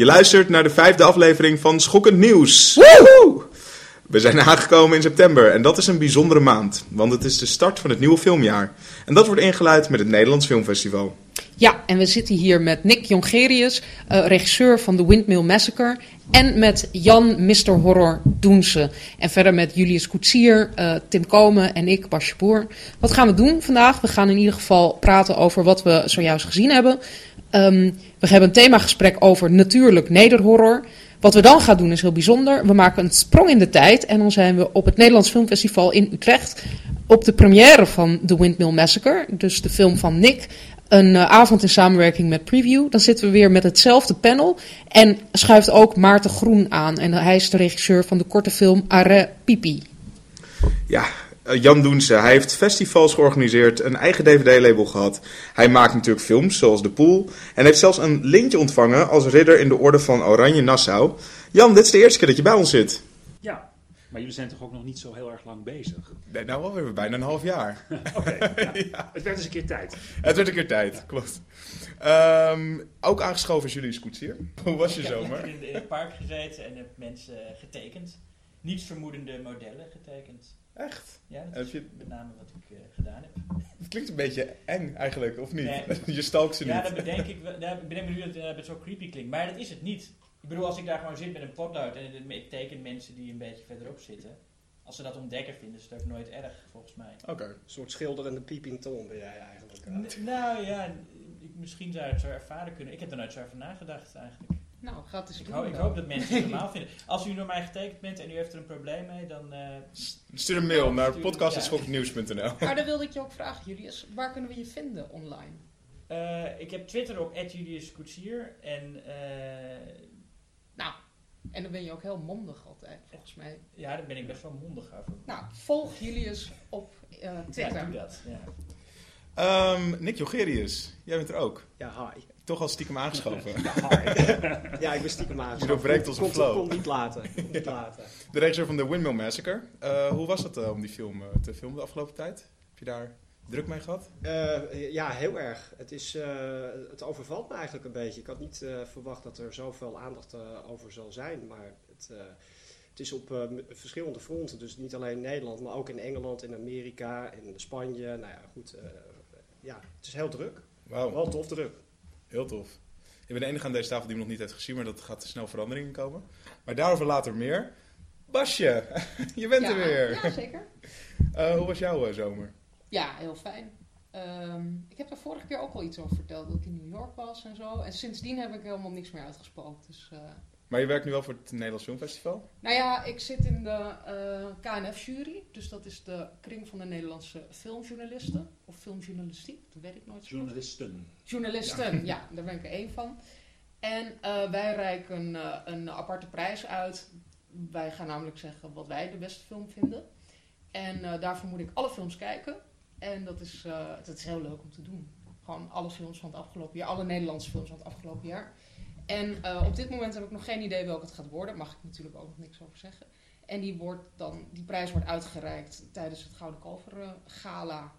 Je luistert naar de vijfde aflevering van Schokkend Nieuws. Woehoe! We zijn aangekomen in september en dat is een bijzondere maand, want het is de start van het nieuwe filmjaar. En dat wordt ingeluid met het Nederlands Filmfestival. Ja, en we zitten hier met Nick Jongerius, uh, regisseur van The Windmill Massacre. En met Jan Mr. Horror Doense. En verder met Julius Koetsier, uh, Tim Komen en ik, Basje Boer. Wat gaan we doen vandaag? We gaan in ieder geval praten over wat we zojuist gezien hebben. Um, we hebben een themagesprek over natuurlijk nederhorror. Wat we dan gaan doen is heel bijzonder. We maken een sprong in de tijd en dan zijn we op het Nederlands Filmfestival in Utrecht op de première van The Windmill Massacre, dus de film van Nick. Een uh, avond in samenwerking met Preview. Dan zitten we weer met hetzelfde panel. En schuift ook Maarten Groen aan. En hij is de regisseur van de korte film Arre Pipi. Ja, uh, Jan Doense. Hij heeft festivals georganiseerd, een eigen DVD-label gehad. Hij maakt natuurlijk films, zoals De Pool. En heeft zelfs een lintje ontvangen als ridder in de orde van Oranje Nassau. Jan, dit is de eerste keer dat je bij ons zit. Ja, maar jullie zijn toch ook nog niet zo heel erg lang bezig? Nee, nou wel weer bijna een half jaar. Oké, okay, ja. ja. het werd eens een keer tijd. Het werd een keer tijd, ja. klopt. Um, ook aangeschoven is Julius Koetsier. Hoe was je ik zomer? Ik heb in het park gezeten en heb mensen getekend. Niets vermoedende modellen getekend. Echt? Ja, dat Heb is je- met name wat ik eh, gedaan heb. Het klinkt een beetje eng eigenlijk, of niet? Nee. je stalkt ze Ja, niet. dat bedenk ik. Ja, ik bedenk me nu dat het zo creepy klinkt. Maar dat is het niet. Ik bedoel, als ik daar gewoon zit met een potlood en ik teken mensen die een beetje verderop zitten. Als ze dat ontdekken, vinden ze het ook nooit erg, volgens mij. Oké. Een soort schilderende peeping tom ben jij eigenlijk. N- nou ja, ik, misschien zou je het zo ervaren kunnen. Ik heb er nooit zo over nagedacht eigenlijk. Nou, gaat eens Ik, doen ho- ik hoop dat mensen het normaal vinden. Als u door mij getekend bent en u heeft er een probleem mee, dan... eh, Stuur een mail naar podcast.schoknieuws.nl Maar dan wilde ik je ook vragen, Julius. Waar kunnen we je vinden online? eh, ik heb Twitter op Julius Koetsier en eh, Nou, en dan ben je ook heel mondig altijd, volgens mij. ja, daar ben ik best wel mondig over. Nou, volg Julius op eh, Ja, Twitter. doe dat. Ja. Ehm, Nick Jogerius, jij bent er ook. Ja, hi. Toch al stiekem aangeschoven. Ja, hi. ja, ik ben stiekem aangeschoven. Je doorbreekt onze Komt- flow. Komt niet later. Komt niet later. De regisseur van The Windmill Massacre. Eh, hoe was het eh, om die film te filmen de afgelopen tijd? Heb je daar druk mee gehad? Eh, ja, heel erg. Het, is, eh, het overvalt me eigenlijk een beetje. Ik had niet eh, verwacht dat er zoveel aandacht eh, over zal zijn. Maar het, eh, het is op eh, verschillende fronten. Dus niet alleen in Nederland, maar ook in Engeland, in Amerika, in Spanje. Nou ja, goed. eh, ja, het is heel druk. Wauw, Wel tof druk. heel tof. Ik ben de enige aan deze tafel die hem nog niet heeft gezien, maar dat gaat snel verandering in komen. Maar daarover later meer. Basje, je bent er weer. Ja, zeker. Eh, hoe was jouw eh, zomer? Ja, heel fijn. Ehm, ik heb er vorige keer ook al iets over verteld, dat ik in New York was en zo. En sindsdien heb ik helemaal niks meer uitgesproken. Dus, eh, Maar je werkt nu wel voor het Nederlands Filmfestival? nou ja, ik zit in de eh, KNF-jury. Dus dat is de kring van de Nederlandse filmjournalisten. Of filmjournalistiek, dat weet ik nooit zo. Journalisten. Journalisten, ja. daar ben ik er één van. En eh, wij reiken een aparte prijs uit. Wij gaan namelijk zeggen wat wij de beste film vinden. En eh, daarvoor moet ik alle films kijken. En dat is, eh, dat is heel leuk om te doen. Gewoon alle films van het afgelopen jaar. Alle Nederlandse films van het afgelopen jaar. En eh, op dit moment heb ik nog geen idee welke het gaat worden. Mag ik natuurlijk ook nog niks over zeggen. En die, wordt dan, die prijs wordt uitgereikt tijdens het Gouden Kalver eh, Gala.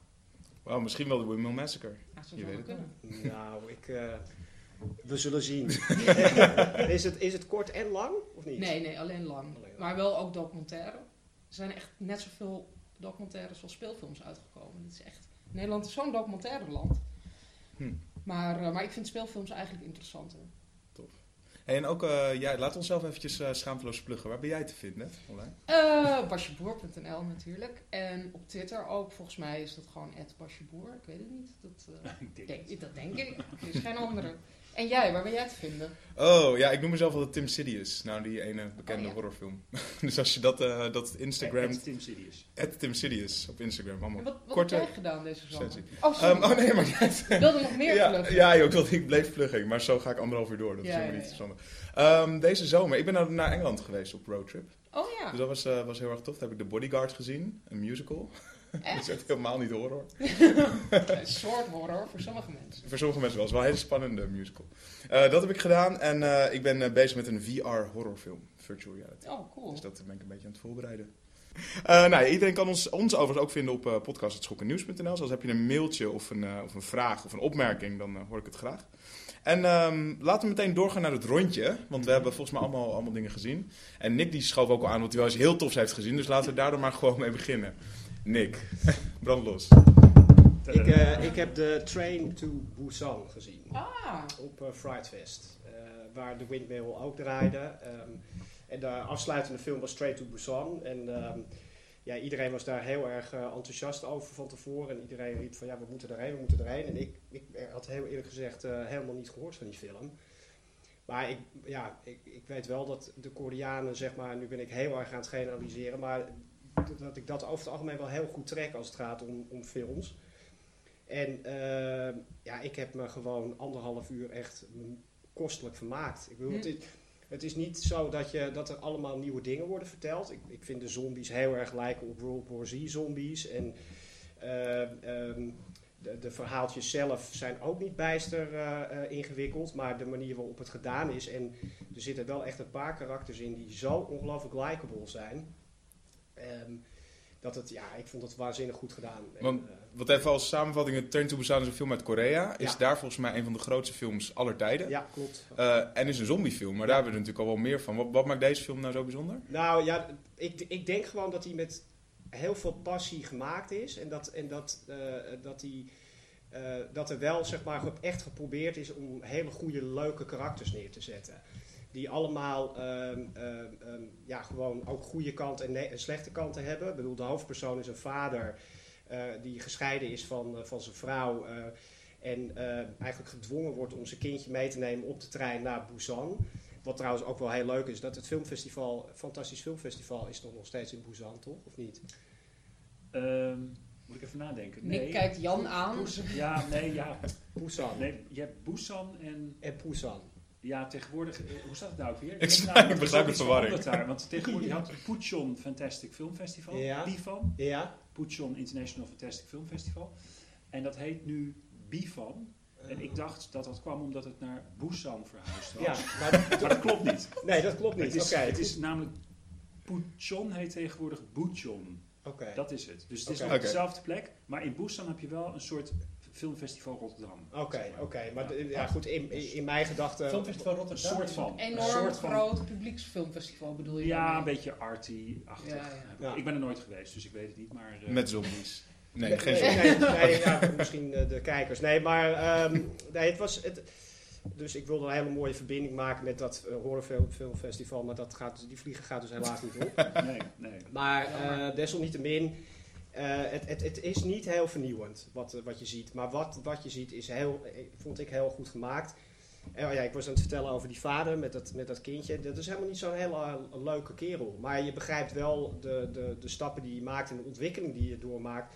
Wauw, misschien wel de Windmill Massacre. Zo Je zou weet het kunnen. Nou, ik, eh, we zullen zien. is, het, is het kort en lang of niet? Nee, nee, alleen lang. Alleen lang. Maar wel ook documentaire. Er zijn echt net zoveel documentaires als speelfilms uitgekomen. Het is echt, Nederland is zo'n documentaire land. Hm. Maar, eh, maar ik vind speelfilms eigenlijk interessanter. Hey, en ook, eh, ja, laat ons zelf eventjes eh, schaamteloos pluggen. Waar ben jij te vinden online? Basjeboer.nl natuurlijk. En op Twitter ook. Volgens mij is dat gewoon @basjeboer. Ik weet het niet. Dat, Ik denk denk, dat denk ik. Er is geen andere. En jij, waar ben jij te vinden? Oh, ja, ik noem mezelf wel de Tim Sidious. Nou, die ene bekende Oh, ja. horrorfilm. dus als je dat, eh, dat Instagram... Tim Sirius. At Tim Sidious op Instagram, En allemaal. wat wat Korte heb jij gedaan deze zomer? sensie. Oh. Ehm, oh nee, maar niet. Ik wilde nog meer ja, pluggen. ja, joh, ik, wilde, ik bleef pluggen, maar zo ga ik anderhalf uur door. Dat Ja, is helemaal ja, niet ja. verstandig. Ehm, deze zomer, ik ben naar, naar Engeland geweest op roadtrip. Oh ja, Dus dat was, eh, was heel erg tof. Daar heb ik The Bodyguard gezien, een musical. Dat is echt helemaal niet horror. Een soort horror voor sommige mensen. Voor sommige mensen wel. Het is wel een hele spannende musical. Eh, dat heb ik gedaan en eh, ik ben eh, bezig met een VR-horrorfilm. Virtual reality. Oh, cool. Dus dat ben ik een beetje aan het voorbereiden. Nou, ja, iedereen kan ons, ons overigens ook vinden op uh, podcast.schokkennieuws.nl. Dus als heb je een mailtje of een, of een vraag of een opmerking, dan hoor ik het graag. En ehm, laten we meteen doorgaan naar het rondje. Want we hebben volgens mij allemaal, allemaal dingen gezien. En Nick die schoof ook al aan wat hij wel eens heel tofs heeft gezien. Dus laten we daar dan maar gewoon mee beginnen. Nick, brand los. Ik, eh, ik heb de Train to Busan gezien. Ah, op uh, Fright Fest. eh, waar de Windmill ook draaide. Ehm, en de afsluitende film was Straight to Busan. En ehm, ja, iedereen was daar heel erg eh, enthousiast over van tevoren. En iedereen riep van ja, we moeten erheen, we moeten erheen. En ik, ik had heel eerlijk gezegd eh, helemaal niet gehoord van die film. Maar ik, ja, ik, ik weet wel dat de Koreanen, zeg maar, nu ben ik heel erg aan het generaliseren, maar dat- ik dat over het algemeen wel heel goed trek als het gaat om, om films. En eh, ja, ik heb me gewoon anderhalf uur echt kostelijk vermaakt. Ik bedoel, Hm. het, is, het is niet zo dat, je, dat er allemaal nieuwe dingen worden verteld. Ik, ik vind de zombies heel erg lijken op World War Z zombies. En eh, ehm, de, de verhaaltjes zelf zijn ook niet bijster eh, ingewikkeld, maar de manier waarop het gedaan is. En er zitten wel echt een paar karakters in die zo ongelooflijk likable zijn. Ehm, dat het, ja, ik vond het waanzinnig goed gedaan. Want- eh, Wat even als samenvatting, Turn to Busan is een film uit Korea. Is Ja. daar volgens mij een van de grootste films aller tijden. ja, klopt. Eh, en is een zombiefilm, maar daar hebben we natuurlijk al wel meer van. Wat, wat maakt deze film nou zo bijzonder? Nou ja, ik, ik denk gewoon dat hij met heel veel passie gemaakt is. En dat, en dat, eh, dat, hij, dat er wel zeg maar, echt geprobeerd is om hele goede, leuke karakters neer te zetten. Die allemaal ehm, ehm, ehm, ja, gewoon ook goede kanten en, en slechte kanten hebben. Ik bedoel, de hoofdpersoon is een vader eh, die gescheiden is van, eh, van zijn vrouw. eh, en eh, eigenlijk gedwongen wordt om zijn kindje mee te nemen op de trein naar Busan. Wat trouwens ook wel heel leuk is, dat het filmfestival, Fantastisch Filmfestival, is toch nog steeds in Busan, toch? Of niet? Ehm, moet ik even nadenken. Nick Nee. kijkt Jan aan. Busan- Ja, nee, ja. Busan Nee, je hebt Busan en en Busan. Ja, tegenwoordig, eh, hoe staat het nou ook weer? Ik ik begrijp is de ook verwarring. Daar, want tegenwoordig je had Puchon Fantastic Film Festival, Ja. Bifan, Ja? Puchon International Fantastic Film Festival. En dat heet nu Bifan. En ik dacht dat dat kwam omdat het naar Busan verhuisd was. Ja, maar, Maar dat klopt niet. nee, dat klopt Het niet. is, Oké, het is namelijk Puchon heet tegenwoordig Buchon. Oké. Dat is het. Dus het is op dezelfde plek. Maar in Busan heb je wel een soort filmfestival Rotterdam. Oké, zeg maar. oké. Maar Ja. goed, in, in in mijn gedachten... Filmfestival Een soort van. Enorm een soort van- groot publieksfilmfestival bedoel je Ja, een beetje arty-achtig. Ja, ja. Ja. Ik ben er nooit geweest, dus ik weet het niet. Maar, eh, Met zombies. Nee, Nee, geen zombies. nee, misschien eh, de kijkers. Nee, maar ehm, nee, het was... Het, dus ik wilde een hele mooie verbinding maken met dat uh, horrorfilmfestival. Maar dat gaat, die vliegen gaat dus helaas niet op. nee, nee. Maar eh, desalniettemin, eh, het, het, het is niet heel vernieuwend wat, eh, wat je ziet. Maar wat, wat je ziet is heel, eh, vond ik heel goed gemaakt. Oh ja, ik was aan het vertellen over die vader met dat, met dat kindje. Dat is helemaal niet zo'n hele eh, leuke kerel. Maar je begrijpt wel de, de, de stappen die je maakt en de ontwikkeling die je doormaakt.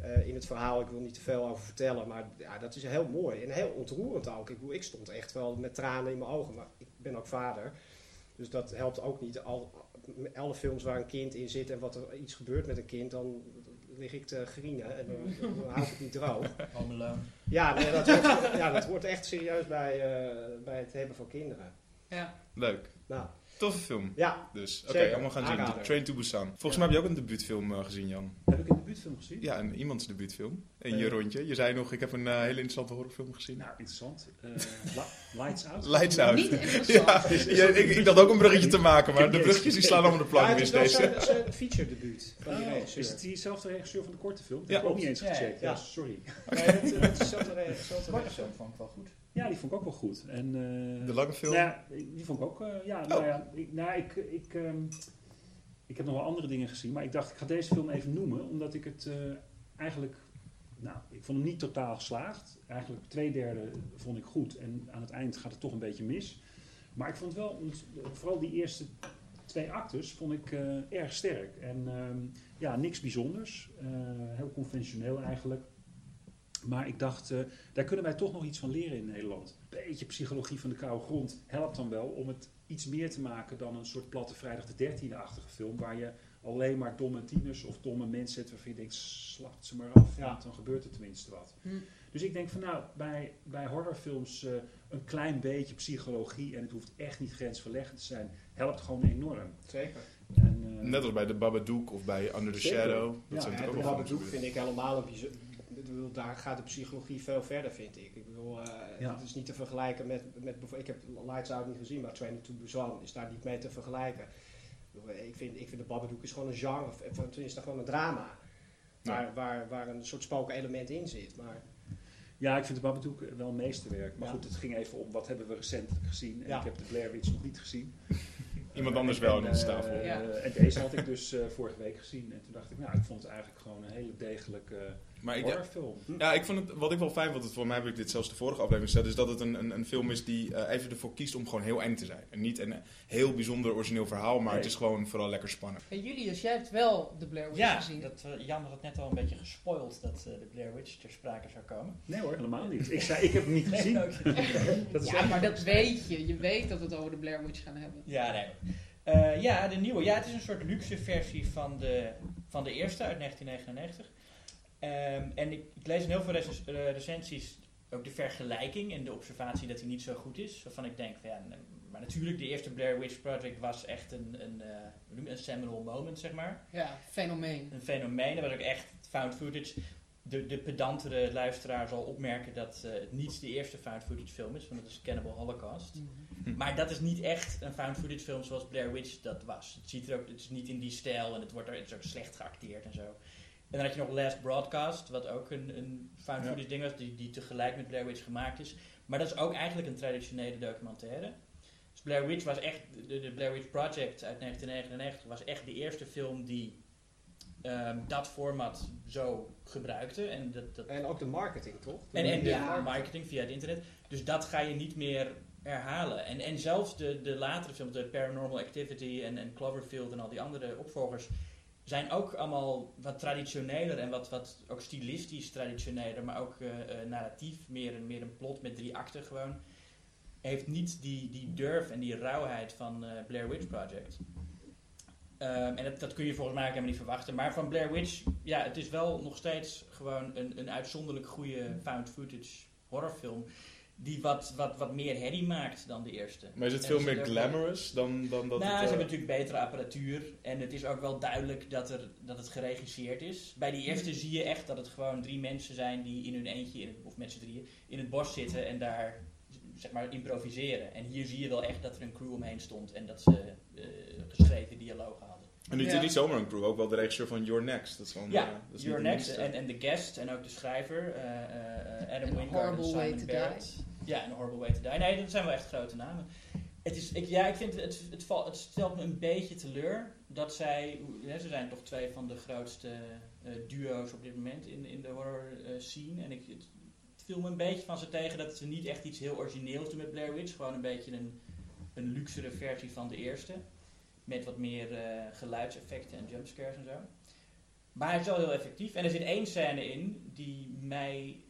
eh, in het verhaal, ik wil niet te veel over vertellen, maar ja, dat is heel mooi en heel ontroerend ook. Ik, ik stond echt wel met tranen in mijn ogen, maar ik ben ook vader. Dus dat helpt ook niet. Al, alle films waar een kind in zit en wat er iets gebeurt met een kind, dan lig ik te grienen en dan, dan hou ik het niet droog. Ja, nee, dat, hoort, ja dat hoort echt serieus bij, eh, bij het hebben van kinderen. Ja. Leuk. Nou, Toffe film. ja, Dus, oké, Zeker. allemaal gaan zien. Train to Busan. Volgens mij heb je ook een debuutfilm eh, gezien, Jan. Heb ik een debuutfilm gezien? Ja, een iemands debuutfilm. Je Eh. rondje. Je zei nog, ik heb een eh, hele interessante horrorfilm gezien. Nou, interessant. Eh, Li- Lights Out. Lights Out. Niet interessant. Ja, ja, ik, ik dacht ook een bruggetje te maken, maar de bruggetjes die slaan allemaal de ja plank het mis deze. zijn, zijn feature debuut van die Oh, regisseur. is het diezelfde regisseur van de korte film? Dat Ja, heb ik ook niet eens gecheckt. Ja, Ja, ja. sorry. Nee, het, het is dezelfde regisseur. film vond ik wel goed. Ja, die vond ik ook wel goed. En, eh, De lange film? Ja, die vond ik ook, eh, ja, nou ja, ik, nou, ik, ik, ehm, ik heb nog wel andere dingen gezien, maar ik dacht, ik ga deze film even noemen, omdat ik het eh, eigenlijk, nou, ik vond hem niet totaal geslaagd. Eigenlijk twee derde vond ik goed en aan het eind gaat het toch een beetje mis. Maar ik vond wel, ont- vooral die eerste twee actes vond ik eh, erg sterk. En ehm, ja, niks bijzonders, eh, heel conventioneel eigenlijk. Maar ik dacht, eh, daar kunnen wij toch nog iets van leren in Nederland. Beetje psychologie van de koude grond helpt dan wel om het iets meer te maken dan een soort platte vrijdag de 13e-achtige film. Waar je alleen maar domme tieners of domme mensen zet waarvan je denkt, slacht ze maar af. Ja. Want dan gebeurt er tenminste wat. Hm. Dus ik denk van nou, bij, bij horrorfilms eh, een klein beetje psychologie, en het hoeft echt niet grensverleggend te zijn, helpt gewoon enorm. Zeker. En, eh, Net als bij The Babadook of bij Under the Zeker. Shadow. Dat Ja, zijn Ja, de Babadook vind ik helemaal een bedoel, daar gaat de psychologie veel verder, vind ik. Ik bedoel, eh, Ja. het is niet te vergelijken met, met... Ik heb Lights Out niet gezien, maar Training to Busan is daar niet mee te vergelijken. Ik, bedoel, ik vind, ik vind de Babadook is gewoon een genre, tenminste gewoon een drama. Waar, waar, waar een soort spoken element in zit. Maar Ja, ik vind de Babadook wel een meesterwerk. Maar Ja. goed, het ging even om wat hebben we recentelijk gezien. En Ja. ik heb de Blair Witch nog niet gezien. Iemand anders En, wel onze eh, tafel. Ja. En deze had ik dus eh, vorige week gezien. En toen dacht ik, nou, ik vond het eigenlijk gewoon een hele degelijke Maar ik. Ja, ik vond het, wat ik wel fijn vond, het, voor mij heb ik dit zelfs de vorige aflevering gezegd, is dat het een, een, een film is die eh, even ervoor kiest om gewoon heel eng te zijn. En niet een heel bijzonder origineel verhaal, maar Nee. het is gewoon vooral lekker spannend. Hey, Julius, jij hebt wel de Blair Witch Ja, gezien. dat, eh, Jan had het net al een beetje gespoild dat eh, de Blair Witch ter sprake zou komen. Nee hoor, helemaal niet. Ik, zei, ik heb hem niet gezien. Nee. Dat is ja, echt- maar dat weet je. Je weet dat we het over de Blair Witch gaan hebben. Ja, nee. Eh, ja, de nieuwe. Ja, het is een soort luxe versie van de, van de eerste uit 1999. Ehm, en ik, ik lees in heel veel eh, recensies ook de vergelijking en de observatie dat hij niet zo goed is. Waarvan ik denk, van, ja, maar natuurlijk, de eerste Blair Witch Project was echt een, een, eh, een seminal moment, zeg maar. Ja, fenomeen. Een fenomeen, dat was ook echt found footage. De, de pedantere luisteraar zal opmerken dat eh, het niet de eerste found footage film is, want het is Cannibal Holocaust. Maar dat is niet echt een found footage film zoals Blair Witch dat was. Het, ziet er ook, het is niet in die stijl en het, wordt er, het is ook slecht geacteerd en zo. En dan had je nog Last Broadcast, wat ook een, een found Ja. footage ding was, die, die tegelijk met Blair Witch gemaakt is. Maar dat is ook eigenlijk een traditionele documentaire. Dus Blair Witch was echt, de, de Blair Witch Project uit 1999 was echt de eerste film die ehm, dat format zo gebruikte. En dat, dat En ook de marketing, toch? en, en de Ja. marketing via het internet. Dus dat ga je niet meer herhalen. En, en zelfs de, de latere films, de Paranormal Activity en, en Cloverfield en al die andere opvolgers, zijn ook allemaal wat traditioneler en wat, wat ook stilistisch traditioneler, maar ook eh, eh, narratief, meer een, meer een plot met drie akten gewoon. Heeft niet die, die durf en die rauwheid van eh, Blair Witch Project. Ehm, en dat, kun je volgens mij helemaal niet verwachten. Maar van Blair Witch, ja, het is wel nog steeds gewoon een, een uitzonderlijk goede found footage horrorfilm. Die wat, wat, wat meer herrie maakt dan de eerste. Maar is het En veel er meer glamorous dan, dan dat nou, het... ze eh, hebben natuurlijk betere apparatuur. En het is ook wel duidelijk dat, er, dat het geregisseerd is. Bij die eerste zie je echt dat het gewoon drie mensen zijn die in hun eentje, in het, of met z'n drieën, in het bos zitten en daar zeg maar improviseren. En hier zie je wel echt dat er een crew omheen stond en dat ze eh, geschreven dialogen hadden. En nu Ja. die zomer een crew, ook wel de regisseur van Your Next. Dat is van, Ja, eh, dat is niet Your Next en, en de guest en ook de schrijver, eh, eh, eh, Adam Wingard en Simon Barrett. Ja, en Horrible Way to Die. Nee, dat zijn wel echt grote namen. Het is, ik, ja, ik vind het, het, het, stelt me een beetje teleur dat zij, hè, ze zijn toch twee van de grootste eh, duo's op dit moment in, in de horror eh, scene. En ik, het, het viel me een beetje van ze tegen dat ze niet echt iets heel origineels doen met Blair Witch. Gewoon een beetje een, een luxere versie van de eerste. Met wat meer eh, geluidseffecten en jumpscares en zo. Maar hij is wel heel effectief. En er zit één scène in die mij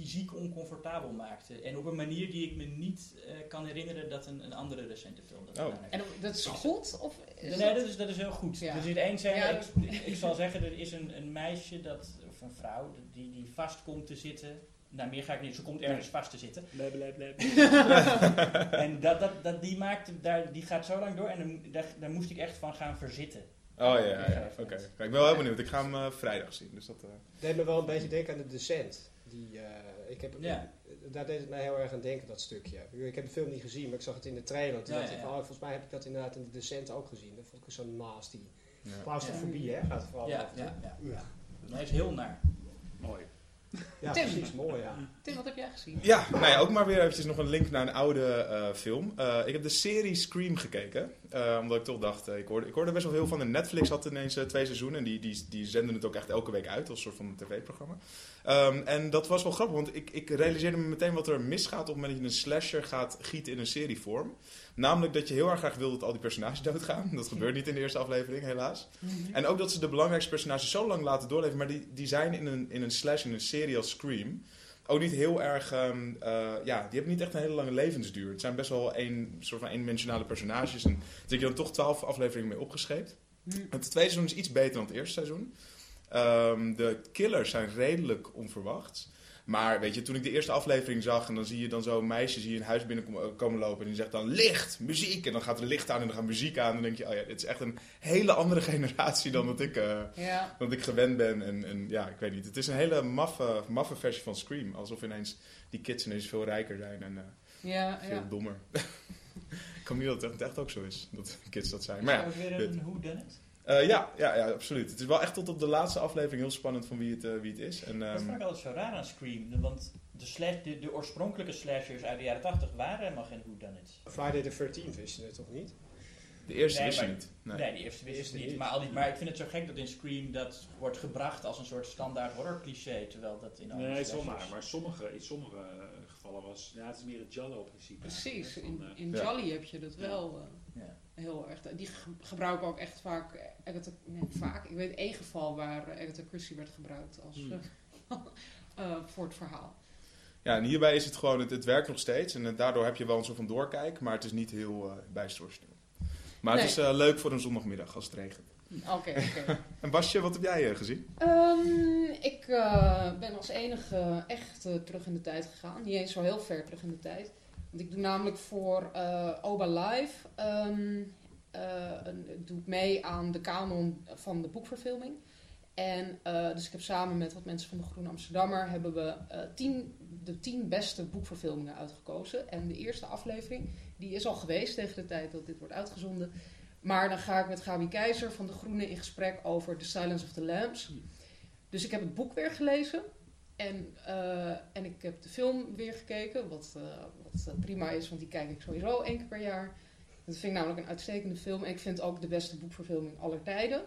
fysiek oncomfortabel maakte. En op een manier die ik me niet eh, kan herinneren dat een, een andere recente film dat Oh. gedaan heeft. En dat is goed? Of is Nee, dat is, dat is heel goed. Ja. Er zit één scène, Ja, ik, dat- zal zeggen, er is een, een meisje, dat, of een vrouw, die, die vast komt te zitten. Nou, meer ga ik niet. Ze komt ergens vast te zitten. Bleh, bleh, bleh. en dat, dat, dat, die, maakt, daar, die gaat zo lang door en dan, daar, daar moest ik echt van gaan verzitten. Oh ja, ja, ja. oké. Ik ben wel heel benieuwd. Ik ga hem eh, vrijdag zien. Dus dat, eh, Het deed me wel een beetje denken aan de Descent. Die, eh, ik heb, Ja. Daar deed het mij heel erg aan denken, dat stukje. Ik heb de film niet gezien, maar ik zag het in de trailer. Toen Ja, dacht ja, ik, ja. van, oh, volgens mij heb ik dat inderdaad in de Descent ook gezien. Dat vond ik zo nasty. ja. Claustrofobie, hè? Gaat het vooral Ja, over. ja, ja. ja. Nee, is heel naar. Mooi. Ja, Tim. precies. Mooi, ja. Tim, wat heb jij gezien? Ja, nou ja, ook maar weer eventjes nog een link naar een oude eh, film. Eh, ik heb de serie Scream gekeken. eh, omdat ik toch dacht, ik, hoorde, ik hoorde best wel heel van. En Netflix had ineens twee seizoenen. En die, die, die zenden het ook echt elke week uit. Als een soort van tv-programma. Ehm, en dat was wel grappig. Want ik, ik realiseerde me meteen wat er misgaat op het moment dat je een slasher gaat gieten in een serievorm. Namelijk dat je heel erg graag wil dat al die personages doodgaan. Dat gebeurt niet in de eerste aflevering, helaas. En ook dat ze de belangrijkste personages zo lang laten doorleven. Maar die, die zijn in een, in een slash, in een serie als Scream... ook niet heel erg... ehm, eh, ja, die hebben niet echt een hele lange levensduur. Het zijn best wel een soort van eendimensionale personages. En daar heb je dan toch twaalf afleveringen mee opgescheept. Het tweede seizoen is iets beter dan het eerste seizoen. Ehm, de killers zijn redelijk onverwacht. Maar weet je, toen ik de eerste aflevering zag en dan zie je dan zo'n meisje zie je een huis binnenkomen lopen en die zegt dan licht, muziek. En dan gaat er licht aan en dan gaat muziek aan. En dan denk je, oh ja, dit is echt een hele andere generatie dan dat ik, eh, Ja. dan dat ik gewend ben. En, en ja, ik weet niet. Het is een hele maffe, maffe versie van Scream. Alsof ineens die kids ineens veel rijker zijn en eh, Ja, veel ja. dommer. ik hoop niet dat het echt, ook zo is, dat kids dat zijn. Maar ja, Ook weer een Who Done It? Eh, ja, ja, ja, absoluut. Het is wel echt tot op de laatste aflevering heel spannend van wie het, eh, wie het is. En, Dat ehm, vond ik altijd zo raar aan Scream. Want de, slash, de, de oorspronkelijke slashers uit de jaren 80 waren helemaal geen Who Done It. Friday the 13th wist je het toch niet? de eerste Nee, wist je niet. Nee. Nee, die eerste wist De eerste niet. niet. Maar, al die, maar ik vind het zo gek dat in Scream dat wordt gebracht als een soort standaard horror cliché. Terwijl dat in andere Nee, is slashers- maar. Maar sommige, in sommige eh, gevallen was... Ja, het is meer het Jallo-principe. Precies, eigenlijk, in, in Ja. Jolly heb je dat wel eh, Ja. Heel erg. Die ge- gebruiken ook echt vaak, Agatha, nee, vaak, ik weet één geval waar eh, Agatha Christie werd gebruikt als, Hmm. eh, eh, voor het verhaal. Ja, en hierbij is het gewoon, het, het werkt nog steeds. En eh, daardoor heb je wel een soort van doorkijk, maar het is niet heel eh bijstorend. Maar het is eh, leuk voor een zondagmiddag als het regent. Oké, oké. En Basje, wat heb jij eh, gezien? Ehm, ik eh, ben als enige echt eh, terug in de tijd gegaan. Niet eens zo heel ver terug in de tijd. Want ik doe namelijk voor eh, Oba Live. ehm, eh, een, doe ik mee aan de kanon van de boekverfilming. En eh, dus ik heb samen met wat mensen van de Groene Amsterdammer... hebben we tien, de tien beste boekverfilmingen uitgekozen. En de eerste aflevering, die is al geweest tegen de tijd dat dit wordt uitgezonden... Maar dan ga ik met Gabi Keizer van De Groene in gesprek over The Silence of the Lambs. Dus ik heb het boek weer gelezen. En, eh, en ik heb de film weer gekeken. Wat, eh, wat eh, prima is, want die kijk ik sowieso één keer per jaar. Dat vind ik namelijk een uitstekende film. En ik vind het ook de beste boekverfilming aller tijden.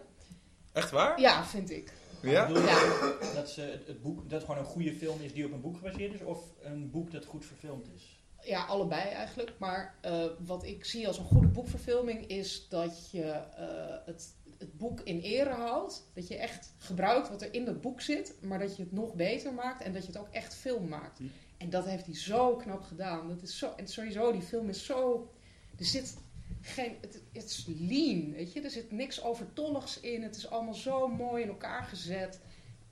Echt waar? Ja, vind ik. Ja? Bedoel je Ja, dat, ze het, boek, dat het gewoon een goede film is die op een boek gebaseerd is? Of een boek dat goed verfilmd is? ja allebei eigenlijk. Maar eh, wat ik zie als een goede boekverfilming is dat je eh, het, het boek in ere houdt. Dat je echt gebruikt wat er in dat boek zit, maar dat je het nog beter maakt en dat je het ook echt film maakt. Hm. En dat heeft hij zo knap gedaan. Dat is zo, en sowieso, die film is zo. Er zit geen. Het, het is lean, weet je. Er zit niks overtolligs in. Het is allemaal zo mooi in elkaar gezet.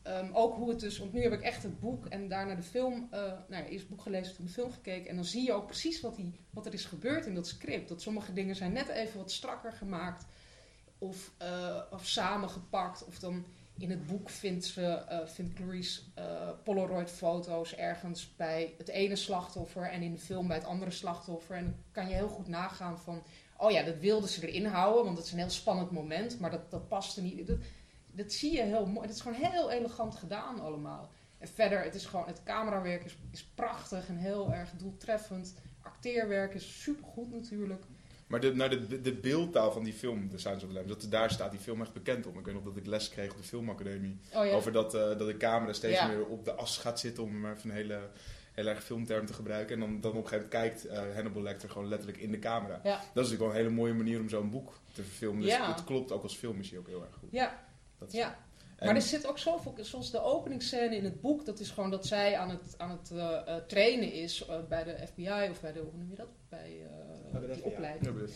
Ehm, ook hoe het dus, want nu heb ik echt het boek en daarna de film, eh nou ja, eerst het boek gelezen, toen de film gekeken. En dan zie je ook precies wat, die, wat er is gebeurd in dat script. Dat sommige dingen zijn net even wat strakker gemaakt of, eh, of samengepakt. Of dan in het boek vindt, ze, eh, vindt Clarice eh, Polaroid foto's ergens bij het ene slachtoffer en in de film bij het andere slachtoffer. En dan kan je heel goed nagaan van, oh ja, dat wilden ze erin houden, want het is een heel spannend moment, maar dat, dat paste niet. Dat, dat zie je heel mooi. Het is gewoon heel elegant gedaan allemaal. En verder, het is gewoon, het camerawerk is, is prachtig en heel erg doeltreffend. Acteerwerk is supergoed natuurlijk. Maar de, nou, de, de beeldtaal van die film, The Silence of the Lambs, dat, daar staat die film echt bekend om. Ik weet nog dat ik les kreeg op de filmacademie. Oh ja. Over dat, eh, dat de camera steeds Ja. meer op de as gaat zitten, om even een hele, heel erg filmterm te gebruiken. En dan, dan op een gegeven moment kijkt eh, Hannibal Lecter gewoon letterlijk in de camera. Ja. Dat is natuurlijk wel een hele mooie manier om zo'n boek te verfilmen. Dus het klopt, ook als film is hij ook heel erg goed. Ja, Dat ja. En- Maar er zit ook zoveel, zoals de openingsscène in het boek, dat is gewoon dat zij aan het, aan het eh, eh, trainen is eh, bij de FBI of bij de, hoe noem je dat? Bij eh, die opleiding.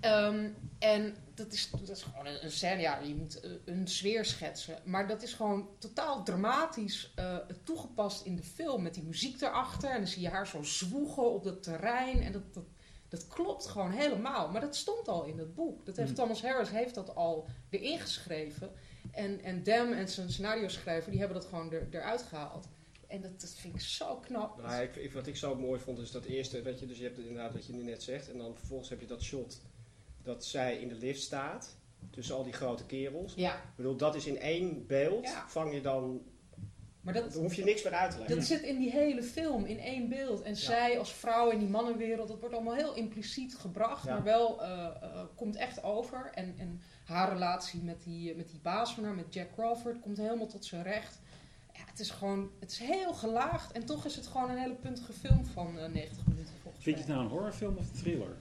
Ehm, en dat is, dat is gewoon een, een scène, ja, je moet eh, een sfeer schetsen. Maar dat is gewoon totaal dramatisch eh, toegepast in de film. Met die muziek erachter. En dan zie je haar zo zwoegen op dat terrein. En dat, dat, dat klopt gewoon helemaal. Maar dat stond al in het boek. Dat heeft Hmm. Thomas Harris heeft dat al erin geschreven. En, en Dem en zijn scenario schrijver, die hebben dat gewoon er, eruit gehaald. En dat, dat vind ik zo knap. Nou, ik, ik- wat ik zo mooi vond is dat eerste, dat je, dus je hebt het inderdaad wat je nu net zegt, en dan vervolgens heb je dat shot dat zij in de lift staat, tussen al die grote kerels. Ja, Ik bedoel, dat is in één beeld, Ja. vang je dan, maar dat, hoef je niks meer uit te leggen. Dat zit in die hele film, in één beeld. En zij als vrouw in die mannenwereld, dat wordt allemaal heel impliciet gebracht, Ja. maar wel eh, eh, komt echt over. En, en haar relatie met die, met die baas van haar, met Jack Crawford, komt helemaal tot zijn recht. Het is gewoon, het is heel gelaagd en toch is het gewoon een hele puntige film van eh, 90 minuten volgens Vind je het nou een horrorfilm of een thriller?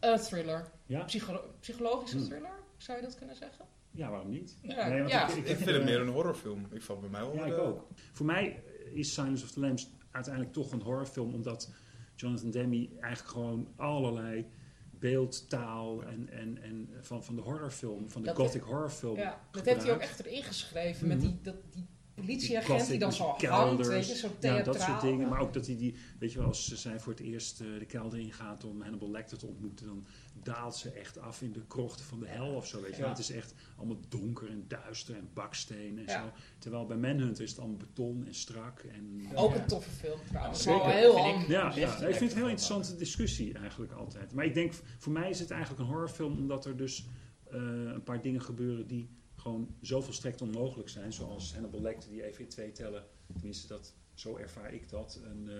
Een thriller. Ja? Psycholo- psychologische Hmm. thriller, zou je dat kunnen zeggen? Ja, waarom niet? Ja, Nee, want ja. ik- Ik vind het meer een horrorfilm. Ik val bij mij wel. Ja, ik ook. Voor mij is Silence of the Lambs uiteindelijk toch een horrorfilm, omdat Jonathan Demme eigenlijk gewoon allerlei beeldtaal en, en, en van, van de horrorfilm, van de Dat- gothic horrorfilm Ja, dat heeft hij ook echt erin geschreven met Mhm. die, dat, die politieagent die dan zo hangt, weet je, zo ja, theatraal. dat soort dingen. Maar ook dat hij die, weet je wel, als zij voor het eerst eh, de kelder ingaat om Hannibal Lecter te ontmoeten, dan daalt ze echt af in de krochten van de hel of zo, weet je wel. Ja. Het is echt allemaal donker en duister en baksteen en Ja. zo. Terwijl bij Manhunter is het allemaal beton en strak en... Ook een toffe film trouwens. Zeker. Wel heel ik. Ja, ja, ik vind het een heel interessante discussie eigenlijk altijd. Maar ik denk, voor mij is het eigenlijk een horrorfilm omdat er dus eh, een paar dingen gebeuren die gewoon zo volstrekt onmogelijk zijn. Zoals Hannibal Lecter die even in twee tellen, tenminste dat, zo ervaar ik dat, een, eh,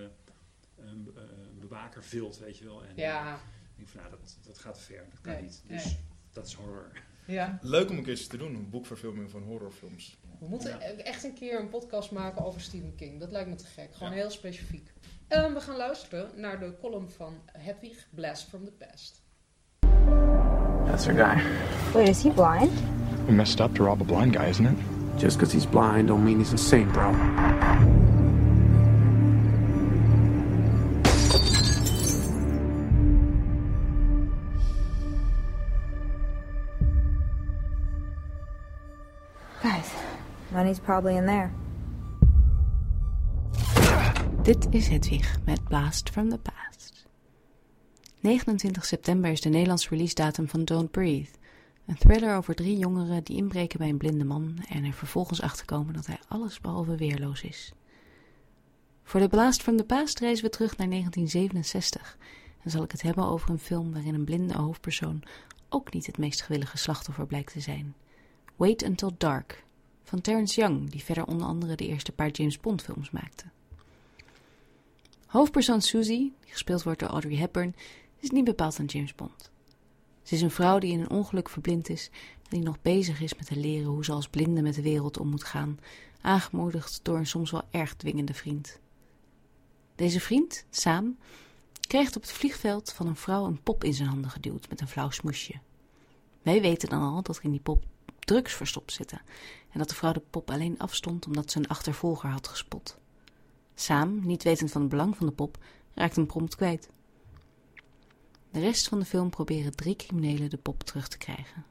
een, eh, een bewaker vilt, weet je wel. En Ja, ik denk van, nou, dat, dat gaat ver, dat kan Nee, niet. Dus nee. dat is horror. ja. Leuk om een keertje te doen, een boekverfilming van horrorfilms. We moeten Ja. e- echt een keer een podcast maken over Stephen King. Dat lijkt me te gek. Gewoon Ja. heel specifiek. En we gaan luisteren naar de column van Hedwig Blast from the Past. That's our guy. Wait, is he blind? Messed up to rob a blind guy, isn't it? Just because he's blind don't mean he's insane, bro. Guys, money's probably in there. Dit is Hedwig met Blast from the Past. 29 september is de Nederlandse release datum van Don't Breathe. Een thriller over drie jongeren die inbreken bij een blinde man en er vervolgens achterkomen dat hij alles behalve weerloos is. Voor de Blast from the Past reizen we terug naar 1967 en zal ik het hebben over een film waarin een blinde hoofdpersoon ook niet het meest gewillige slachtoffer blijkt te zijn. Wait Until Dark van Terrence Young, die verder onder andere de eerste paar James Bond films maakte. Hoofdpersoon Susie, die gespeeld wordt door Audrey Hepburn, is niet bepaald een James Bond. Ze is een vrouw die in een ongeluk verblind is en die nog bezig is met te leren hoe ze als blinde met de wereld om moet gaan, aangemoedigd door een soms wel erg dwingende vriend. Deze vriend, Sam, krijgt op het vliegveld van een vrouw een pop in zijn handen geduwd met een flauw smoesje. Wij weten dan al dat er in die pop drugs verstopt zitten en dat de vrouw de pop alleen afstond omdat ze een achtervolger had gespot. Sam, niet wetend van het belang van de pop, raakt hem prompt kwijt. De rest van de film proberen drie criminelen de pop terug te krijgen.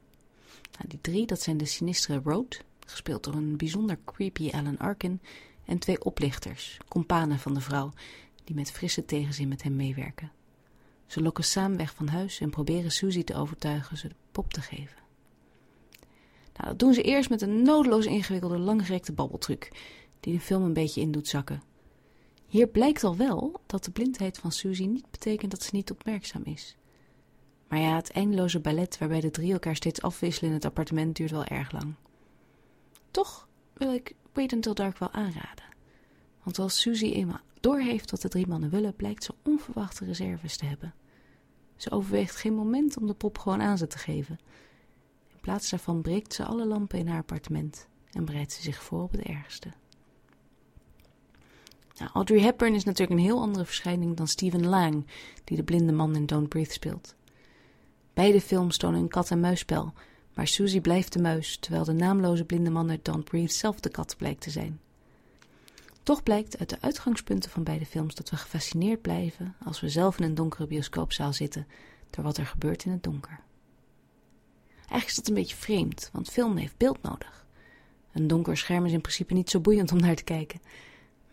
Nou, die drie, dat zijn de sinistere Road, gespeeld door een bijzonder creepy Alan Arkin, en twee oplichters, companen van de vrouw, die met frisse tegenzin met hem meewerken. Ze lokken Sam weg van huis en proberen Susie te overtuigen ze de pop te geven. Nou, dat doen ze eerst met een nodeloos ingewikkelde langgerekte babbeltruc, die de film een beetje in doet zakken. Hier blijkt al wel dat de blindheid van Susie niet betekent dat ze niet opmerkzaam is. Maar ja, het eindeloze ballet waarbij de drie elkaar steeds afwisselen in het appartement duurt wel erg lang. Toch wil ik Wait Until Dark wel aanraden. Want als Susie eenmaal doorheeft wat de drie mannen willen, blijkt ze onverwachte reserves te hebben. Ze overweegt geen moment om de pop gewoon aan ze te geven. In plaats daarvan breekt ze alle lampen in haar appartement en bereidt ze zich voor op het ergste. Nou, Audrey Hepburn is natuurlijk een heel andere verschijning dan Stephen Lang, die de blinde man in Don't Breathe speelt. Beide films tonen een kat-en-muisspel, maar Susie blijft de muis, terwijl de naamloze blinde man uit Don't Breathe zelf de kat blijkt te zijn. Toch blijkt uit de uitgangspunten van beide films dat we gefascineerd blijven als we zelf in een donkere bioscoopzaal zitten door wat er gebeurt in het donker. Eigenlijk is dat een beetje vreemd, want film heeft beeld nodig. Een donker scherm is in principe niet zo boeiend om naar te kijken.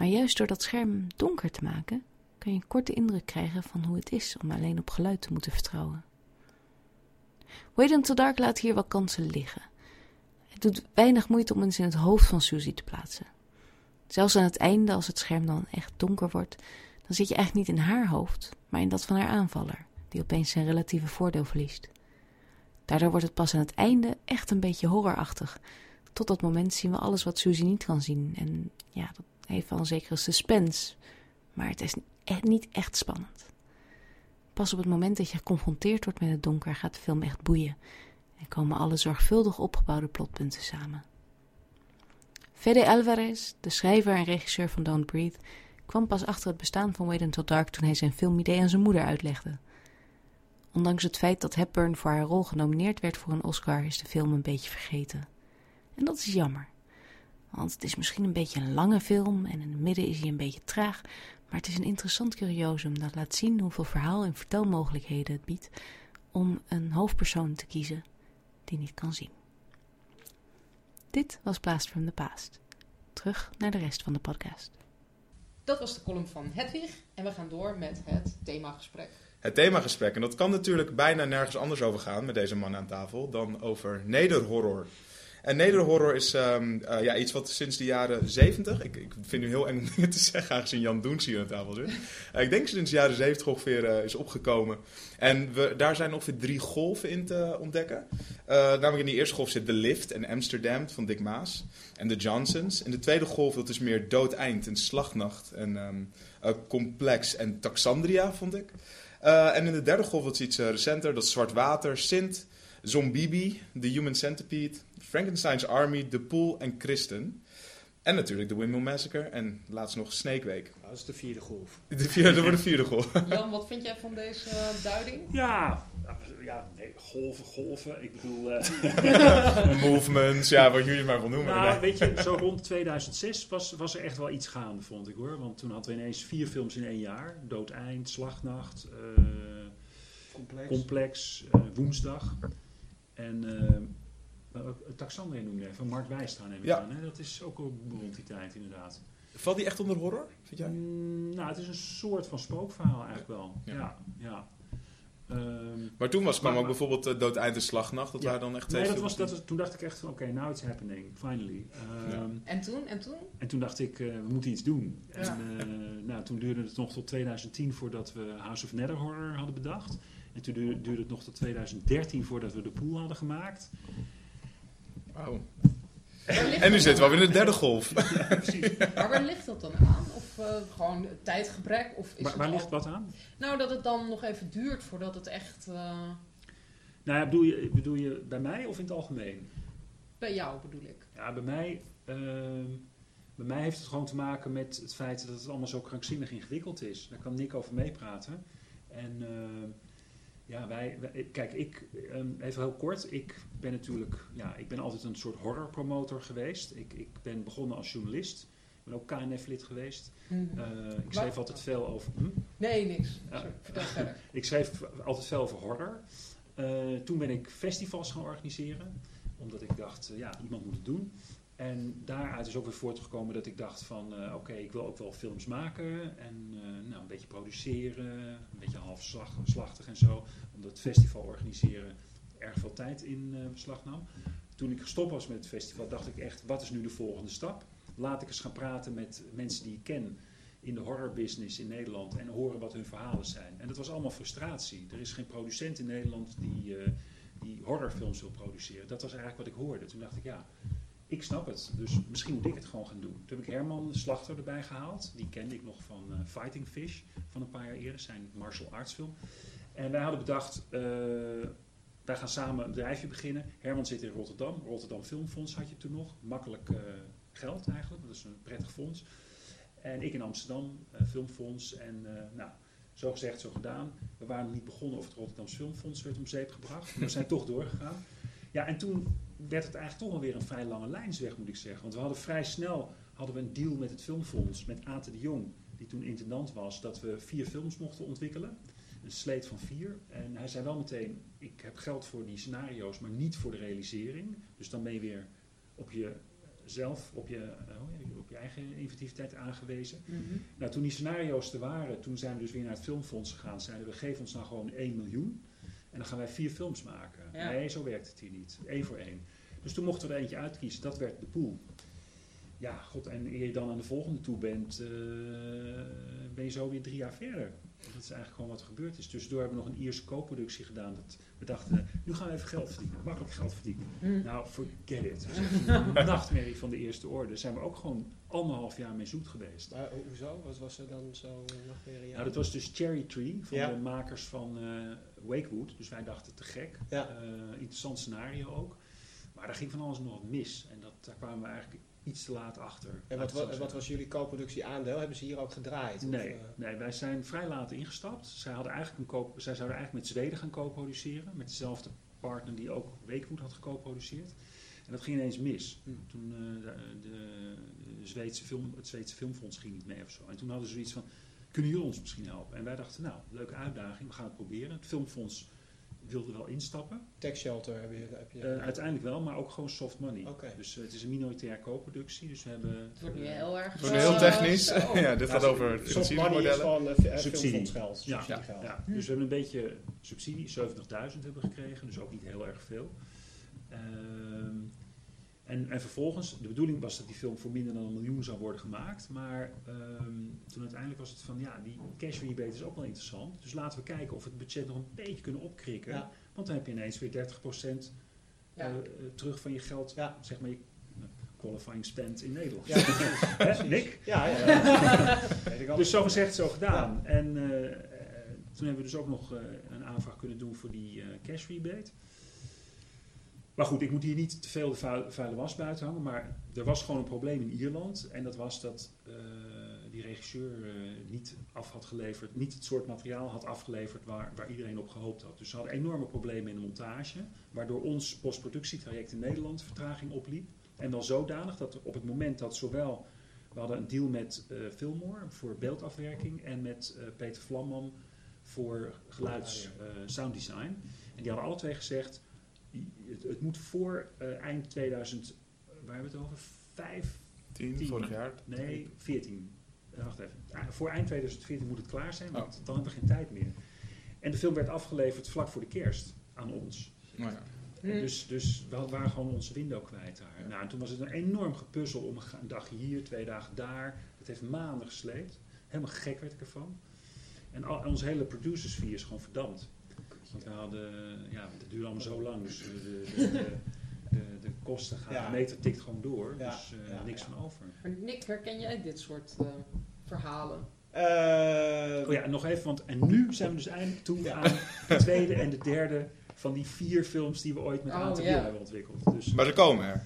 Maar juist door dat scherm donker te maken, kan je een korte indruk krijgen van hoe het is om alleen op geluid te moeten vertrouwen. Wait Until Dark laat hier wel kansen liggen. Het doet weinig moeite om eens in het hoofd van Susie te plaatsen. Zelfs aan het einde, als het scherm dan echt donker wordt, dan zit je eigenlijk niet in haar hoofd, maar in dat van haar aanvaller, die opeens zijn relatieve voordeel verliest. Daardoor wordt het pas aan het einde echt een beetje horrorachtig. Tot dat moment zien we alles wat Susie niet kan zien. En ja, dat heeft wel een zekere suspense, maar het is niet echt spannend. Pas op het moment dat je geconfronteerd wordt met het donker gaat de film echt boeien en komen alle zorgvuldig opgebouwde plotpunten samen. Fede Alvarez, de schrijver en regisseur van Don't Breathe, kwam pas achter het bestaan van Wait Until Dark toen hij zijn filmidee aan zijn moeder uitlegde. Ondanks het feit dat Hepburn voor haar rol genomineerd werd voor een Oscar, is de film een beetje vergeten. En dat is jammer. Want het is misschien een beetje een lange film en in het midden is hij een beetje traag, maar het is een interessant curiosum dat laat zien hoeveel verhaal en vertelmogelijkheden het biedt om een hoofdpersoon te kiezen die niet kan zien. Dit was Blast from the Past. terug naar de rest van de podcast. Dat was de column van Hedwig en we gaan door met het themagesprek. Het themagesprek, en dat kan natuurlijk bijna nergens anders over gaan met deze man aan tafel dan over nederhorror. En nederhorror is ehm, eh, ja, iets wat sinds de jaren 70, ik, ik vind nu heel eng om dingen te zeggen aangezien Jan Doens hier aan tafel zit. Eh, ik denk sinds de jaren 70 ongeveer eh, is opgekomen. En we, daar zijn ongeveer drie golven in te ontdekken. Namelijk in die eerste golf zit The Lift en Amsterdam van Dick Maas en de Johnsons. In de tweede golf dat is meer Doodeind en Slachtnacht en ehm, eh, Complex en Taxandria vond ik. En in de derde golf dat is iets recenter, dat is Zwart Water, Sint, Zombibi, The Human Centipede, Frankenstein's Army, The Pool en Christen. En natuurlijk The Windmill Massacre en laatst nog Snake Week. Dat is de vierde golf. De vierde, dat wordt de vierde golf. Jan, wat vind jij van deze eh, duiding? Ja, ja nee, golven, golven. Ik bedoel, eh, Movements, ja, wat jullie maar wil noemen. nou, Nee. weet je, zo rond 2006 was, was er echt wel iets gaande, vond ik hoor. Want toen hadden we ineens vier films in één jaar. Doodeind, Slagnacht, eh, Complex. Complex, eh, Woensdag. En eh, Taxandria noemde je, van Mark Wijstra neem ik Ja. aan. Hè? Dat is ook al rond die tijd inderdaad. Valt die echt onder horror, vind jij? Mm, nou, het is een soort van spookverhaal eigenlijk wel. Ja. Ja, ja. Ehm, Maar toen was, kwam Maar- ook bijvoorbeeld uh, Doodeind en Slagnacht. Dat Ja. waren dan echt twee nee, dat was, dat was, toen dacht ik echt van, oké, now it's happening, finally. Ehm, Ja. En toen? En toen? En toen dacht ik, eh, we moeten iets doen. En Ja. eh, nou, toen duurde het nog tot 2010 voordat we House of Nether Horror hadden bedacht. En toen duurde het nog tot 2013 voordat we de pool hadden gemaakt. En nu zitten we alweer in de derde golf. Precies. Maar waar ligt dat dan aan? Of eh, gewoon tijdgebrek? Of is Waar, waar ligt wat aan? Nou, dat het dan nog even duurt voordat het echt eh, Nou ja, bedoel je, bedoel je bij mij of in het algemeen? bij jou bedoel ik. Ja, bij mij, ehm, bij mij heeft het gewoon te maken met het feit dat het allemaal zo krankzinnig ingewikkeld is. Daar kan Nick over meepraten. En ehm, ja, wij, wij- kijk, ik, ehm, even heel kort, ik ben natuurlijk, ja, ik ben altijd een soort horrorpromotor geweest. Ik, ik ben begonnen als journalist. Ik ben ook KNF-lid geweest. Mhm. Eh, ik schreef altijd veel over. Hm? Nee, niks. Sorry. Ik schreef altijd veel over horror. Eh, toen ben ik festivals gaan organiseren. Omdat ik dacht, eh, ja, iemand moet het doen. En daaruit is ook weer voortgekomen dat ik dacht van... eh, oké, ik wil ook wel films maken. En eh, nou, een beetje produceren. Een beetje halfslachtig en zo. Omdat het festival organiseren erg veel tijd in eh, beslag nam. Toen ik gestopt was met het festival, dacht ik echt... wat is nu de volgende stap? Laat ik eens gaan praten met mensen die ik ken in de horrorbusiness in Nederland en horen wat hun verhalen zijn. En dat was allemaal frustratie. Er is geen producent in Nederland die, die horrorfilms wil produceren. Dat was eigenlijk wat ik hoorde. Toen dacht ik, ja, ik snap het. Dus misschien moet ik het gewoon gaan doen. Toen heb ik Herman de Slachter erbij gehaald. Die kende ik nog van eh, Fighting Fish van een paar jaar eerder, zijn martial arts film. En wij hadden bedacht, eh, wij gaan samen een bedrijfje beginnen. Herman zit in Rotterdam. Rotterdam Filmfonds had je toen nog. Makkelijk eh, geld eigenlijk. Dat is een prettig fonds. En ik in Amsterdam, Filmfonds. En nou, zo gezegd, zo gedaan. We waren niet begonnen of het Rotterdams Filmfonds werd om zeep gebracht. Maar we zijn toch doorgegaan. Ja, en toen werd het eigenlijk toch wel weer een vrij lange lijnsweg, moet ik zeggen. Want we hadden vrij snel hadden we een deal met het Filmfonds, met Ate de Jong, die toen intendant was, dat we vier films mochten ontwikkelen. Een sleet van vier. En hij zei wel meteen, ik heb geld voor die scenario's, maar niet voor de realisering. Dus dan ben je weer op je zelf, op je, eh, op je eigen inventiviteit aangewezen. Mhm. Nou, toen die scenario's er waren, toen zijn we dus weer naar het filmfonds gegaan. Zeiden we, geef ons nou gewoon 1 miljoen. En dan gaan wij vier films maken. Ja. Nee, zo werkt het hier niet. Eén voor één. Dus toen mochten we er eentje uitkiezen. Dat werd de pool. Ja, god, en eer je dan aan de volgende toe bent, eh, ben je zo weer drie jaar verder. Dat is eigenlijk gewoon wat er gebeurd is. Tussendoor hebben we nog een Ierse co-productie gedaan. Dat we dachten, nu gaan we even geld verdienen. Makkelijk geld verdienen. Mhm. Nou, forget it. Een nachtmerrie van de eerste orde. Daar zijn we ook gewoon anderhalf jaar mee zoet geweest. Maar ho- hoezo? Wat was er dan zo nog weer een jaar? Nou, dat was dus Cherry Tree van Ja. de makers van eh, Wakewood. Dus wij dachten te gek. Ja. Eh, interessant scenario ook. Maar daar ging van alles nog wat mis. En dat, daar kwamen we eigenlijk iets te laat achter. En wat, wat was jullie co-productie aandeel? Hebben ze hier ook gedraaid? Of, Nee, eh, nee, wij zijn vrij laat ingestapt. Zij, hadden eigenlijk een zij zouden eigenlijk met Zweden gaan co-produceren. Met dezelfde partner die ook Wakewood had geco-produceerd. En dat ging ineens mis. Hm. Toen eh, de, de, de Zweedse film, het Zweedse Filmfonds ging niet mee of zo. En toen hadden ze zoiets van, kunnen jullie ons misschien helpen? En wij dachten, nou, leuke uitdaging, we gaan het proberen. Het Filmfonds wilde wel instappen. Tax shelter heb je. Heb je Eh, uiteindelijk wel, maar ook gewoon soft money. Dus eh, het is een minoritair co-productie. Dus we hebben Het wordt nu heel erg... Het wordt nu heel eh, technisch. zo. ja, dit gaat over Soft money is uh, filmfondsgeld. Ja, Subsidiegeld. ja. Dus we hebben een beetje subsidie, 70.000 hebben we gekregen, dus ook niet heel erg veel. Ehm, en, en vervolgens, de bedoeling was dat die film voor minder dan een miljoen zou worden gemaakt. Maar ehm, toen uiteindelijk was het van, ja, die cash rebate is ook wel interessant. Dus laten we kijken of we het budget nog een beetje kunnen opkrikken. Ja. Want dan heb je ineens weer 30% Ja. eh, eh, terug van je geld, Ja. zeg maar je eh, qualifying spend in Nederland. Ja, Nick? Ja, ja. ja. Weet ik al. Dus zo gezegd, zo gedaan. En toen hebben we dus ook nog een aanvraag kunnen doen voor die cash rebate. Maar goed, ik moet hier niet te veel de vuile, vuile was buiten hangen. Maar er was gewoon een probleem in Ierland. En dat was dat eh, die regisseur eh, niet af had geleverd, niet het soort materiaal had afgeleverd waar, waar iedereen op gehoopt had. Dus ze hadden enorme problemen in de montage. Waardoor ons postproductietraject in Nederland vertraging opliep. En wel zodanig dat op het moment dat zowel we hadden een deal met eh Fillmore voor beeldafwerking en met Peter Vlamman voor geluids sounddesign. En die hadden alle twee gezegd, het, het moet voor eh, eind 2000, eh, waar hebben we het over? Vijf, 10 Tien. vorig jaar. nee, 14. Eh, wacht even. Voor eind 2014 moet het klaar zijn, want Oh. dan hebben we geen tijd meer. En de film werd afgeleverd vlak voor de kerst aan ons. Nou ja. Hm. Dus, dus we waren gewoon onze window kwijt daar. Nou, en toen was het een enorm gepuzzel om een dagje hier, twee dagen daar. Het heeft maanden gesleept. Helemaal gek werd ik ervan. En al, onze hele producers fee is gewoon verdampt. Want we hadden, ja, het duurde allemaal zo lang. Dus de, de, de, de, de kosten gaan, Ja. de meter tikt gewoon door. Ja, Dus eh, ja, niks ja. van over. Maar Nick, herken jij dit soort eh, verhalen? Eh, Oh ja, nog even, want en nu zijn we dus eindelijk toe Ja. aan de tweede en de derde van die vier films die we ooit met Oh, hebben ontwikkeld. Dus, Maar ze komen er.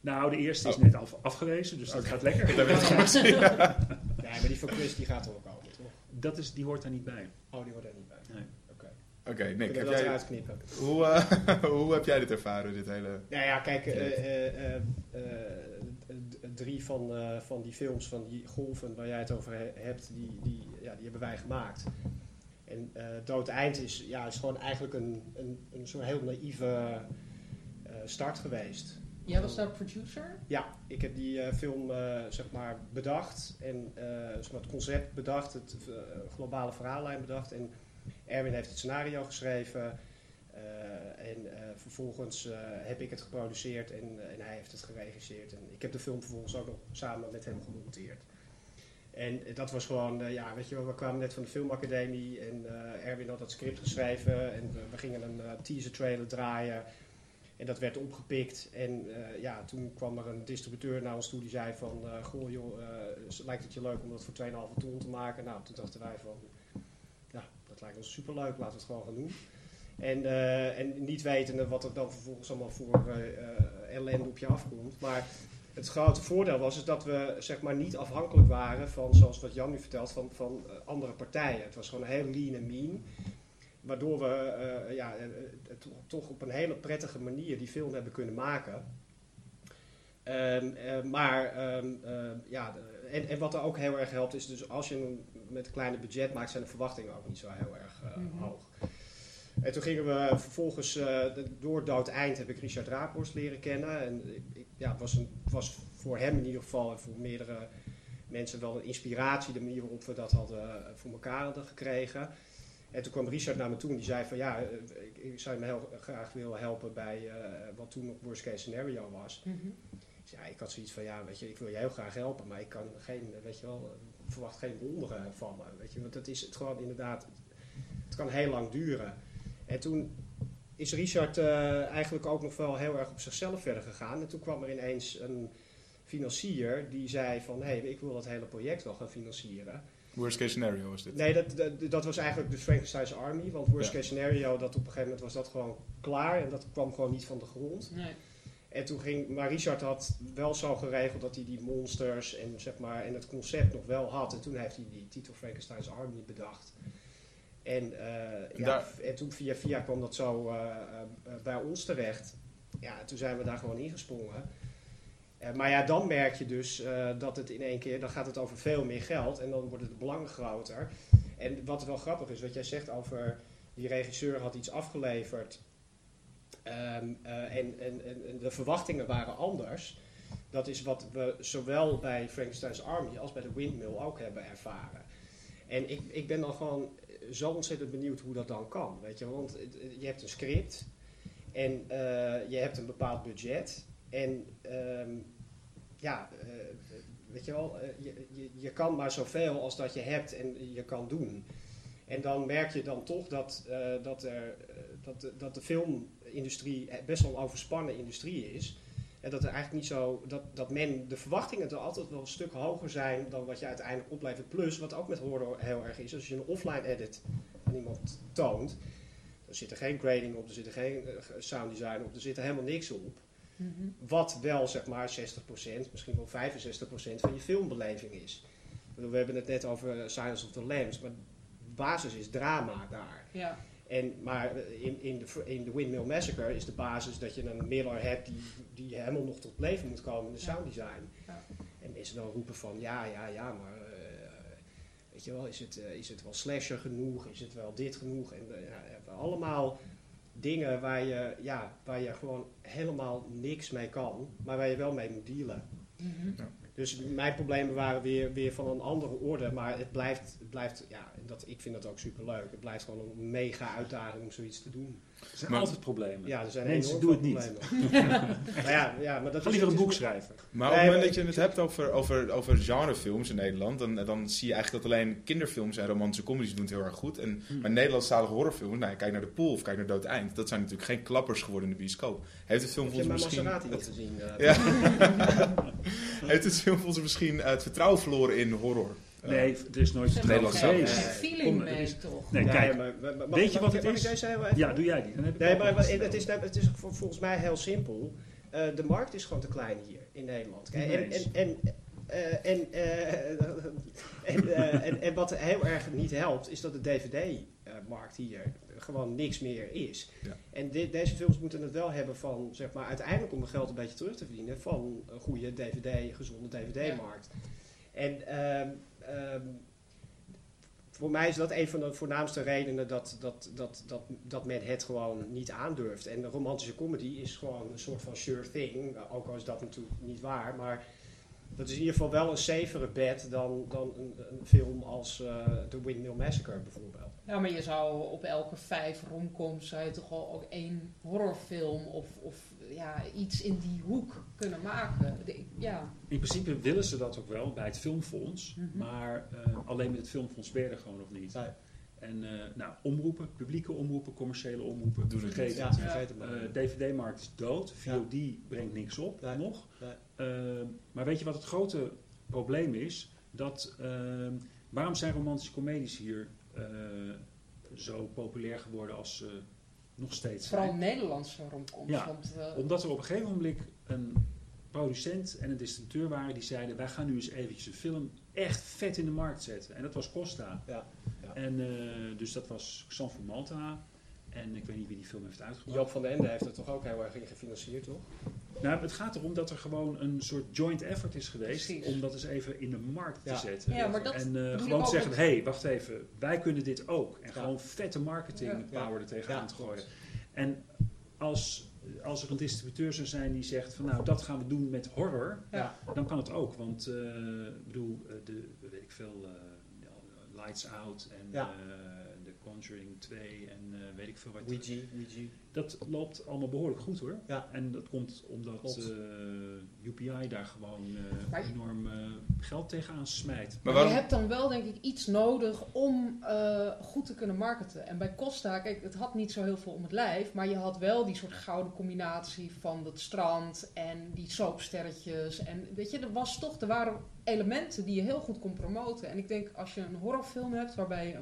nou, de eerste is Oh. net af, afgewezen, dus dat gaat lekker. Dat weet ik goed. Ja. Ja, maar die van Chris die gaat er ook over, toch? Dat is, die hoort daar niet bij. Oh, die wordt er niet bij. Oké. Nick, heb dat jij, eruit knippen? hoe, eh, hoe heb jij dit ervaren, dit hele... Nou ja, kijk, eh, eh, eh, eh, drie van, eh, van die films, van die golven waar jij het over he- hebt, die, die, ja, die hebben wij gemaakt. En eh Dood Eind is, ja, is gewoon eigenlijk een, een, een soort heel naïeve eh, start geweest. Jij was daar producer? Ja, ik heb die eh, film eh, zeg maar bedacht en eh, zeg maar het concept bedacht, het globale verhaallijn bedacht. En Erwin heeft het scenario geschreven. eh, en eh, vervolgens eh, heb ik het geproduceerd en, en hij heeft het geregisseerd. En ik heb de film vervolgens ook nog samen met hem gemonteerd. En dat was gewoon, ja, weet je wel, we kwamen net van de filmacademie en Erwin had dat script geschreven en we, gingen een teaser trailer draaien. En dat werd opgepikt. En ja, toen kwam er een distributeur naar ons toe die zei van... goh joh, lijkt het je leuk om dat voor 2,5 ton te maken? Nou, toen dachten wij van... Dat lijkt ons superleuk, laten we het gewoon gaan doen. En, eh, en niet wetende wat er dan vervolgens allemaal voor eh, eh, ellende op je afkomt. Maar het grote voordeel was is dat we zeg maar niet afhankelijk waren van, zoals wat Jan nu vertelt, van, van andere partijen. Het was gewoon heel lean en mean. Waardoor we eh, ja, toch op een hele prettige manier die film hebben kunnen maken. Ehm, eh, maar ehm, eh, ja, en, en wat er ook heel erg helpt is dus als je een met een kleine budget maakt, zijn de verwachtingen ook niet zo heel erg eh, Mhm. hoog. En toen gingen we vervolgens, de- door Dood Eind heb ik Richard Raaphorst leren kennen. En ik, ja, het, was een, het was voor hem in ieder geval en voor meerdere mensen wel een inspiratie, de manier waarop we dat hadden eh, voor elkaar hadden gekregen. En toen kwam Richard naar me toe en die zei van ja, ik, zou je me heel graag willen helpen bij wat toen nog worst case scenario was. Mhm. Dus ja, ik had zoiets van ja, weet je, ik wil je heel graag helpen, maar ik kan geen, weet je wel, verwacht geen wonderen van me. Weet je, want het is het gewoon inderdaad, het kan heel lang duren. En toen is Richard eh, eigenlijk ook nog wel heel erg op zichzelf verder gegaan. En toen kwam er ineens een financier die zei van hé, hey, ik wil dat hele project wel gaan financieren. Worst case scenario was dit. Nee, dat, dat, dat was eigenlijk de Frankenstein's Army. Want worst Ja. case scenario, dat op een gegeven moment was dat gewoon klaar. En dat kwam gewoon niet van de grond. Nee. En toen ging, maar Richard had wel zo geregeld dat hij die monsters en, zeg maar, en het concept nog wel had. En toen heeft hij die titel Frankenstein's Army bedacht. En, eh, ja, en toen via via kwam dat zo eh, eh, bij ons terecht. Ja, toen zijn we daar gewoon ingesprongen. Eh, maar ja, dan merk je dus dat het in één keer, dan gaat het over veel meer geld en dan worden de belangen groter. En wat wel grappig is, wat jij zegt over die regisseur had iets afgeleverd ehm, eh, en, en, en, de verwachtingen waren anders. Dat is wat we zowel bij Frankenstein's Army als bij de Windmill ook hebben ervaren. En ik, ik ben dan gewoon zo ontzettend benieuwd hoe dat dan kan. Weet je? Want je hebt een script en eh, je hebt een bepaald budget. En ehm, ja, eh, weet je wel, je, je, kan maar zoveel als dat je hebt en je kan doen. En dan merk je dan toch dat, dat, er, dat, de- dat de filmindustrie best wel een overspannen industrie is. En dat er eigenlijk niet zo, dat, dat men, de verwachtingen er altijd wel een stuk hoger zijn dan wat je uiteindelijk oplevert. Plus, wat ook met horror heel erg is, als je een offline edit aan iemand toont, er zit er geen grading op, er zit er geen eh, sound design op, er zit er helemaal niks op. Mhm. Wat wel zeg maar 60%, misschien wel 65% van je filmbeleving is. We hebben het net over Silence of the Lambs, maar de basis is drama daar. Ja. En, maar in, in, de, in de Windmill Massacre is de basis dat je een Miller hebt die, die helemaal nog tot leven moet komen in de Ja. sounddesign. Ja. En mensen dan roepen van ja, ja, ja, maar eh, weet je wel, is het, eh, is het wel slasher genoeg? Is het wel dit genoeg? En eh, ja, hebben allemaal dingen waar je, ja, waar je gewoon helemaal niks mee kan, maar waar je wel mee moet dealen. Mhm. Dus mijn problemen waren weer, weer van een andere orde, maar het blijft, het blijft ja, dat, ik vind dat ook superleuk. Het blijft gewoon een mega uitdaging om zoiets te doen. Er zijn Maar- altijd problemen. Ja, er zijn Mensen, enorm doe veel het niet. maar ja, ja, maar dat Ga is liever een boek schrijven. Maar op het moment maar dat je het hebt over, over, over genrefilms in Nederland, dan, dan zie je eigenlijk dat alleen kinderfilms en romantische comedies doen het heel erg goed. En, Hmm. Maar Nederlandstalige horrorfilms, nou, kijk naar De Pool of kijk naar Dood Eind, dat zijn natuurlijk geen klappers geworden in de bioscoop. Heeft het film je ons mijn misschien... Maserati niet het- gezien? eh, Ja. Heeft het film ons misschien eh, het vertrouwen verloren in horror? Eh, Nee, er is nooit Nederland geweest. feeling Kom, mee, is- toch? Nee, ja, kijk. maar- maar- mag- Weet je mag- wat het is? Ja, doe jij die. Dan heb ik Nee, maar te het is, het is vol- volgens mij heel simpel. Eh, de markt is gewoon te klein hier in Nederland. En, en, en, eh, en, eh, en, eh, en, en wat heel erg niet helpt, is dat de DVD-markt hier gewoon niks meer is. Ja. En dit- deze films moeten het wel hebben van, zeg maar, uiteindelijk om het geld een beetje terug te verdienen, van een goede DVD, gezonde DVD-markt. En ehm, voor mij is dat een van de voornaamste redenen dat, dat, dat, dat, dat men het gewoon niet aandurft. En romantische comedy is gewoon een soort van sure thing. Ook al is dat natuurlijk niet waar. Maar dat is in ieder geval wel een safere bet dan, dan een, film als eh The Windmill Massacre bijvoorbeeld. Ja, maar je zou op elke vijf romcoms zou je toch wel ook één horrorfilm of, of ja, iets in die hoek kunnen maken. De- ja. In principe willen ze dat ook wel bij het Filmfonds. Mhm. Maar eh, alleen met het Filmfonds ben je er gewoon nog niet. Nee. En eh, nou, omroepen, publieke omroepen, commerciële omroepen, Doen het vergeet niet. Ja, het. vergeet het maar. Eh, DVD-markt is dood. VOD brengt niks op Nee. nog. Nee. Eh, maar weet je wat het grote probleem is? Dat, eh, waarom zijn romantische comedies hier eh, zo populair geworden als ze nog steeds Vooral? Nederlandse romcoms. Ja. Want, eh, Omdat er op een gegeven moment een producent en een distributeur waren die zeiden: wij gaan nu eens eventjes een film echt vet in de markt zetten. En dat was Costa. Ja, ja. En eh, dus dat was van Malta. En ik weet niet wie die film heeft uitgebracht. Joop van den Ende heeft er toch ook heel erg in gefinancierd, toch? Nou, het gaat erom dat er gewoon een soort joint effort is geweest Precies. om dat eens even in de markt Ja. te zetten. Ja, maar dat en eh, ik gewoon zeggen, hé, hey, wacht even, wij kunnen dit ook. En Ja. gewoon vette marketing Ja. power er tegenaan Ja, te gooien. En als, als er een distributeur zou zijn die zegt van nou, dat gaan we doen met horror, Ja. dan kan het ook. Want eh, ik bedoel, eh, de, weet ik veel, eh, ja, Lights Out en eh, Conjuring 2 en eh, weet ik veel wat. Ouija, Ouija. Dat loopt allemaal behoorlijk goed hoor. Ja. En dat komt omdat eh, UPI daar gewoon eh, enorm eh, geld tegenaan smijt. Maar je hebt dan wel, denk ik, iets nodig om eh, goed te kunnen marketen. En bij Costa, kijk, het had niet zo heel veel om het lijf, maar je had wel die soort gouden combinatie van het strand en die soapsterretjes. En weet je, er was toch, er waren elementen die je heel goed kon promoten. En ik denk, als je een horrorfilm hebt waarbij je,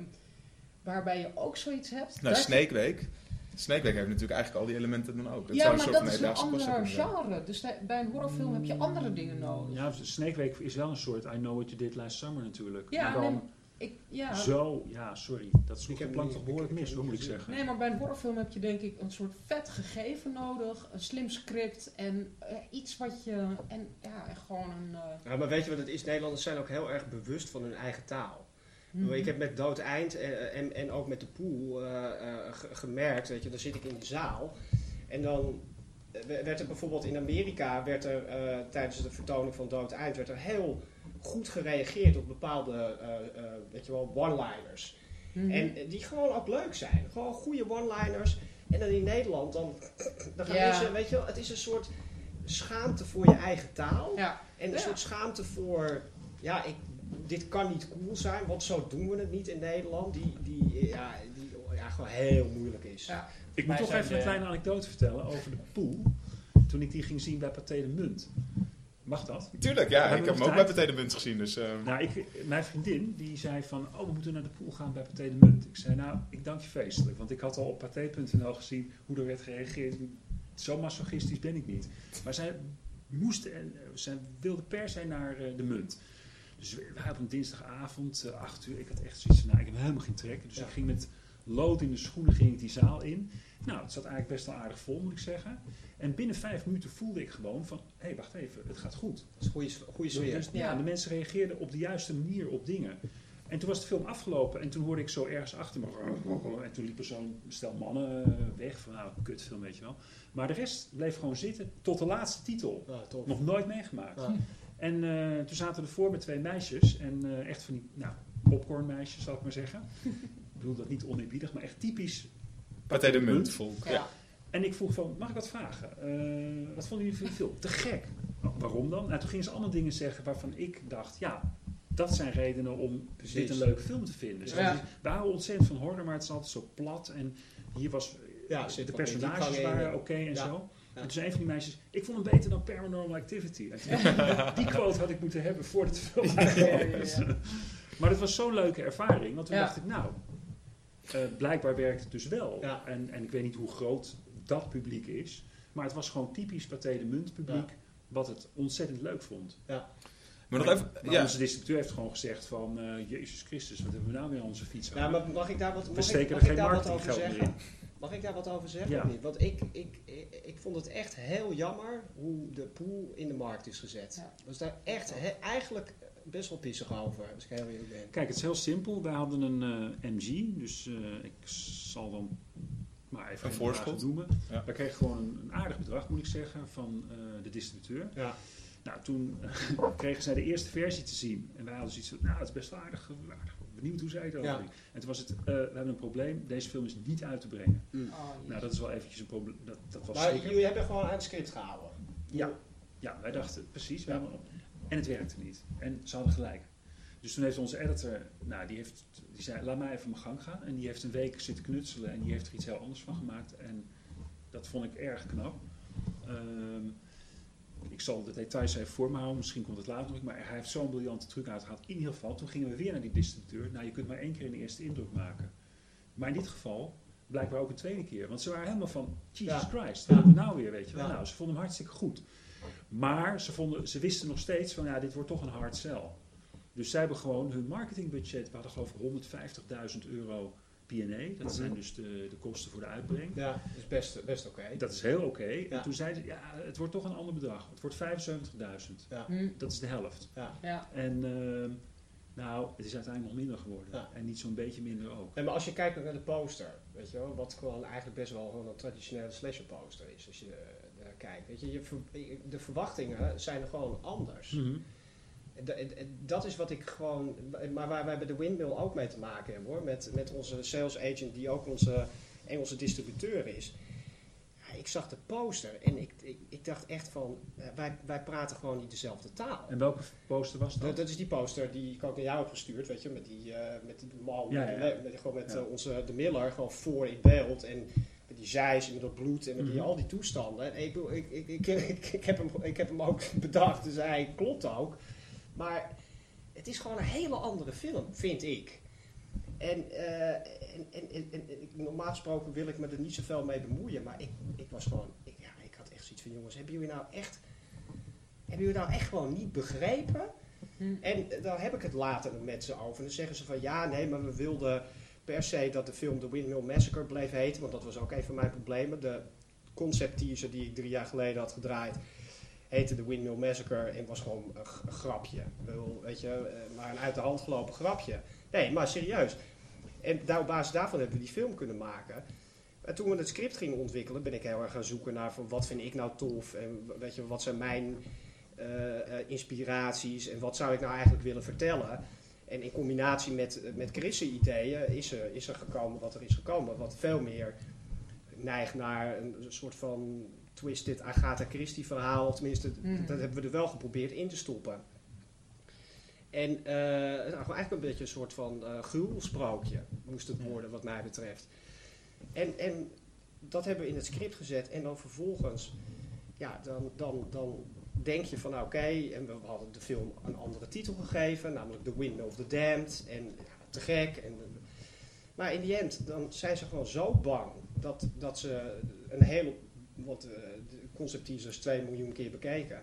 waarbij je ook zoiets hebt. Nou, dat- Snake Week. Snake Week heeft natuurlijk eigenlijk al die elementen dan ook. Het ja, zou maar soort dat is een ander genre. Dus bij- een horrorfilm heb je andere dingen nodig. Ja, Snake Week is wel een soort I Know What You Did Last Summer natuurlijk. Ja, maar dan nee, Ik, ja. zo, ja, sorry. Dat sloeg Ik heb niet- toch behoorlijk mis, hoe moet ik zeggen. Nee, maar bij een horrorfilm heb je denk ik een soort vet gegeven nodig, een slim script en eh, iets wat je en ja, en gewoon een. eh, Ja, maar weet je wat het is? Nederlanders zijn ook heel erg bewust van hun eigen taal. Ik bedoel, Ik heb met Dood Eind eh, en, en ook met de pool eh, eh, ge- gemerkt, weet je, dan zit ik in de zaal. En dan eh, werd er bijvoorbeeld in Amerika, werd er eh, tijdens de vertoning van Dood Eind, werd er heel goed gereageerd op bepaalde, eh, eh, weet je wel, one-liners. Mhm. En eh, die gewoon ook leuk zijn. Gewoon goede one-liners. En dan in Nederland, dan, dan gaan Ja. mensen, weet je wel, het is een soort schaamte voor je eigen taal. Ja. En een Ja. soort schaamte voor, ja, ik, dit kan niet cool zijn, want zo doen we het niet in Nederland. Die, die, ja, die ja, gewoon heel moeilijk is. Ja. Ik moet toch even een de- kleine anekdote vertellen over de pool. Toen ik die ging zien bij Pathé de Munt. Mag dat? Tuurlijk, ja. Hebben Ik heb hem ook bij? Pathé de Munt gezien. Dus, eh, Nou, ik, mijn vriendin die zei van, oh we moeten naar de pool gaan bij Pathé de Munt. Ik zei, nou, ik dank je feestelijk. Want ik had al op pathé.nl gezien hoe er werd gereageerd. Zo masochistisch ben ik niet. Maar zij moest, en eh, zij wilde per se naar eh, de Munt. Dus we waren op een dinsdagavond, eh, acht uur. Ik had echt zoiets van, nou, ik heb helemaal geen trek. Dus Ja. ik ging met lood in de schoenen ging ik die zaal in. Nou, het zat eigenlijk best wel aardig vol, moet ik zeggen. En binnen vijf minuten voelde ik gewoon van, hé, hey, wacht even, het gaat goed. Dat is goede, goede sfeer. Dus, ja, de mensen reageerden op de juiste manier op dingen. En toen was de film afgelopen en toen hoorde ik zo ergens achter me. En toen liepen zo'n stel mannen eh, weg. Van nou, kutfilm, weet je wel. Maar de rest bleef gewoon zitten tot de laatste titel. Tof. Nog nooit meegemaakt. Ja. En eh, toen zaten we ervoor met twee meisjes. En eh, echt van die nou, popcornmeisjes, zal ik maar zeggen. ik bedoel dat niet oneerbiedig, maar echt typisch. Pathé de Munt volk. Ja. En ik vroeg van, mag ik wat vragen? Eh, wat vonden jullie van die film? Te gek. Nou, waarom dan? Nou, toen gingen ze allemaal dingen zeggen waarvan ik dacht, ja, dat zijn redenen om Precies. dit een leuke film te vinden. Dus Ja. we houden ontzettend van horror, maar het is altijd zo plat. En hier was, Ja, de personages waren oké en Ja. zo. Ja. En toen zei een van die meisjes, ik vond hem beter dan Paranormal Activity. Dacht ik, die quote had ik moeten hebben voordat de film uitkwam. Maar het was zo'n leuke ervaring, want toen Ja. dacht ik, nou, eh, blijkbaar werkt het dus wel. Ja. En, en ik weet niet hoe groot dat publiek is, maar het was gewoon typisch Pathé de Munt publiek, wat het ontzettend leuk vond. Maar nog even... Maar Ja. onze distributeur heeft gewoon gezegd van, eh, Jezus Christus, wat hebben we nou weer aan onze fiets Ja, maar mag ik daar wat, we mag ik, steken mag er ik geen daar wat over marketinggeld meer zeggen? in. Mag ik daar wat over zeggen Ja. of niet? Want ik, ik, ik, ik vond het echt heel jammer hoe de pool in de markt is gezet. Ja. Ik was daar echt he- eigenlijk best wel pissig over, als ik heel eerlijk ben. Kijk, het is heel simpel. Wij hadden een eh, MG, dus eh, ik zal dan maar even Een voorschot? noemen. Ja. Wij kregen gewoon een, een aardig bedrag, moet ik zeggen, van eh, de distributeur. Ja. Nou, toen eh, kregen zij de eerste versie te zien. En wij hadden zoiets van, nou, het is best wel aardig, eh, aardig benieuwd hoe zij het over Ja. En toen was het, eh, we hebben een probleem, deze film is niet uit te brengen. Oh, Nou, dat is wel eventjes een probleem, dat, dat was Maar schrikken. jullie hebben gewoon aan het script gehouden. Ja, ja wij dachten precies. we hebben- en het werkte niet. En ze hadden gelijk. Dus toen heeft onze editor, nou, die, heeft, die zei, laat mij even mijn gang gaan. En die heeft een week zitten knutselen en die heeft er iets heel anders van gemaakt. En dat vond ik erg knap. Ehm, ik zal de details even voor me houden, misschien komt het later nog. Maar hij heeft zo'n briljante truc uitgehaald. In ieder geval, toen gingen we weer naar die distributeur. Nou, je kunt maar één keer een eerste indruk maken. Maar in dit geval blijkbaar ook een tweede keer. Want ze waren helemaal van, Jesus Ja. Christ, wat hebben we nou weer, weet je wel. Ja. Nou, ze vonden hem hartstikke goed. Maar ze, vonden, ze wisten nog steeds van, ja, dit wordt toch een hard sell. Dus zij hebben gewoon hun marketingbudget, we hadden geloof ik 150.000 euro P&A. Dat zijn dus de, de kosten voor de uitbreng. Ja, dat is best, best oké. Dat is heel oké. Ja. En toen zeiden ze, ja, het wordt toch een ander bedrag. Het wordt 75.000. Ja. Hm, Dat is de helft. Ja. ja. En ehm, nou, het is uiteindelijk nog minder geworden. Ja. En niet zo'n beetje minder ook. En maar als je kijkt naar de poster, weet je wel, wat gewoon eigenlijk best wel gewoon een traditionele slasher poster is, als je eh, naar kijkt. Weet je, je ver- de verwachtingen zijn er gewoon anders. Mhm. En da- en- en Dat is wat ik gewoon, maar waar wij bij de Windmill ook mee te maken hebben hoor, met, met onze sales agent die ook onze Engelse distributeur is. Ja, ik zag de poster en ik, ik, ik dacht echt van, eh, wij, wij praten gewoon niet dezelfde taal. En welke poster was dat? Dat, dat is die poster die ik ook naar jou heb gestuurd, weet je, met die, eh, met die man, Ja, met, ja. die- met, gewoon met eh, onze de Miller, gewoon voor in beeld en met die zeis en met dat bloed en met die, Mhm. al die toestanden. En ik, ik, ik, ik, ik heb hem, ik heb hem ook bedacht, dus hij klopt ook. Maar het is gewoon een hele andere film, vind ik. En, eh, en, en, en, en ik- normaal gesproken wil ik me er niet zoveel mee bemoeien, maar ik, ik was gewoon, ik, ja, ik had echt zoiets van, jongens, hebben jullie nou echt, hebben jullie nou echt gewoon niet begrepen? Hm. En eh, daar heb ik het later met ze over. En dan zeggen ze van, ja, nee, maar we wilden per se dat de film The Windmill Massacre bleef heten, want dat was ook een van mijn problemen. De concept teaser die ik drie jaar geleden had gedraaid, heette The Windmill Massacre en was gewoon een, grapje. Weet je, eh, maar een uit de hand gelopen grapje. Nee, maar serieus. En daar, op basis daarvan hebben we die film kunnen maken. En toen we het script gingen ontwikkelen, ben ik heel erg gaan zoeken naar van wat vind ik nou tof en weet je, wat zijn mijn eh, eh, inspiraties en wat zou ik nou eigenlijk willen vertellen. En in combinatie met, met Chris' ideeën is er, is er gekomen wat er is gekomen. Wat veel meer neigt naar een soort van twisted Agatha Christie verhaal. Tenminste, Mhm. dat hebben we er wel geprobeerd in te stoppen. En eh, nou, gewoon eigenlijk een beetje een soort van eh gruwelsprookje moest het worden wat mij betreft. En, en dat hebben we in het script gezet en dan vervolgens, ja, dan, dan, dan denk je van nou, oké, en we hadden de film een andere titel gegeven, namelijk The Wind of the Damned. En ja, te gek. En, maar in die end, dan zijn ze gewoon zo bang dat, dat ze een heel, wat eh, de concept teasers 2 miljoen keer bekeken.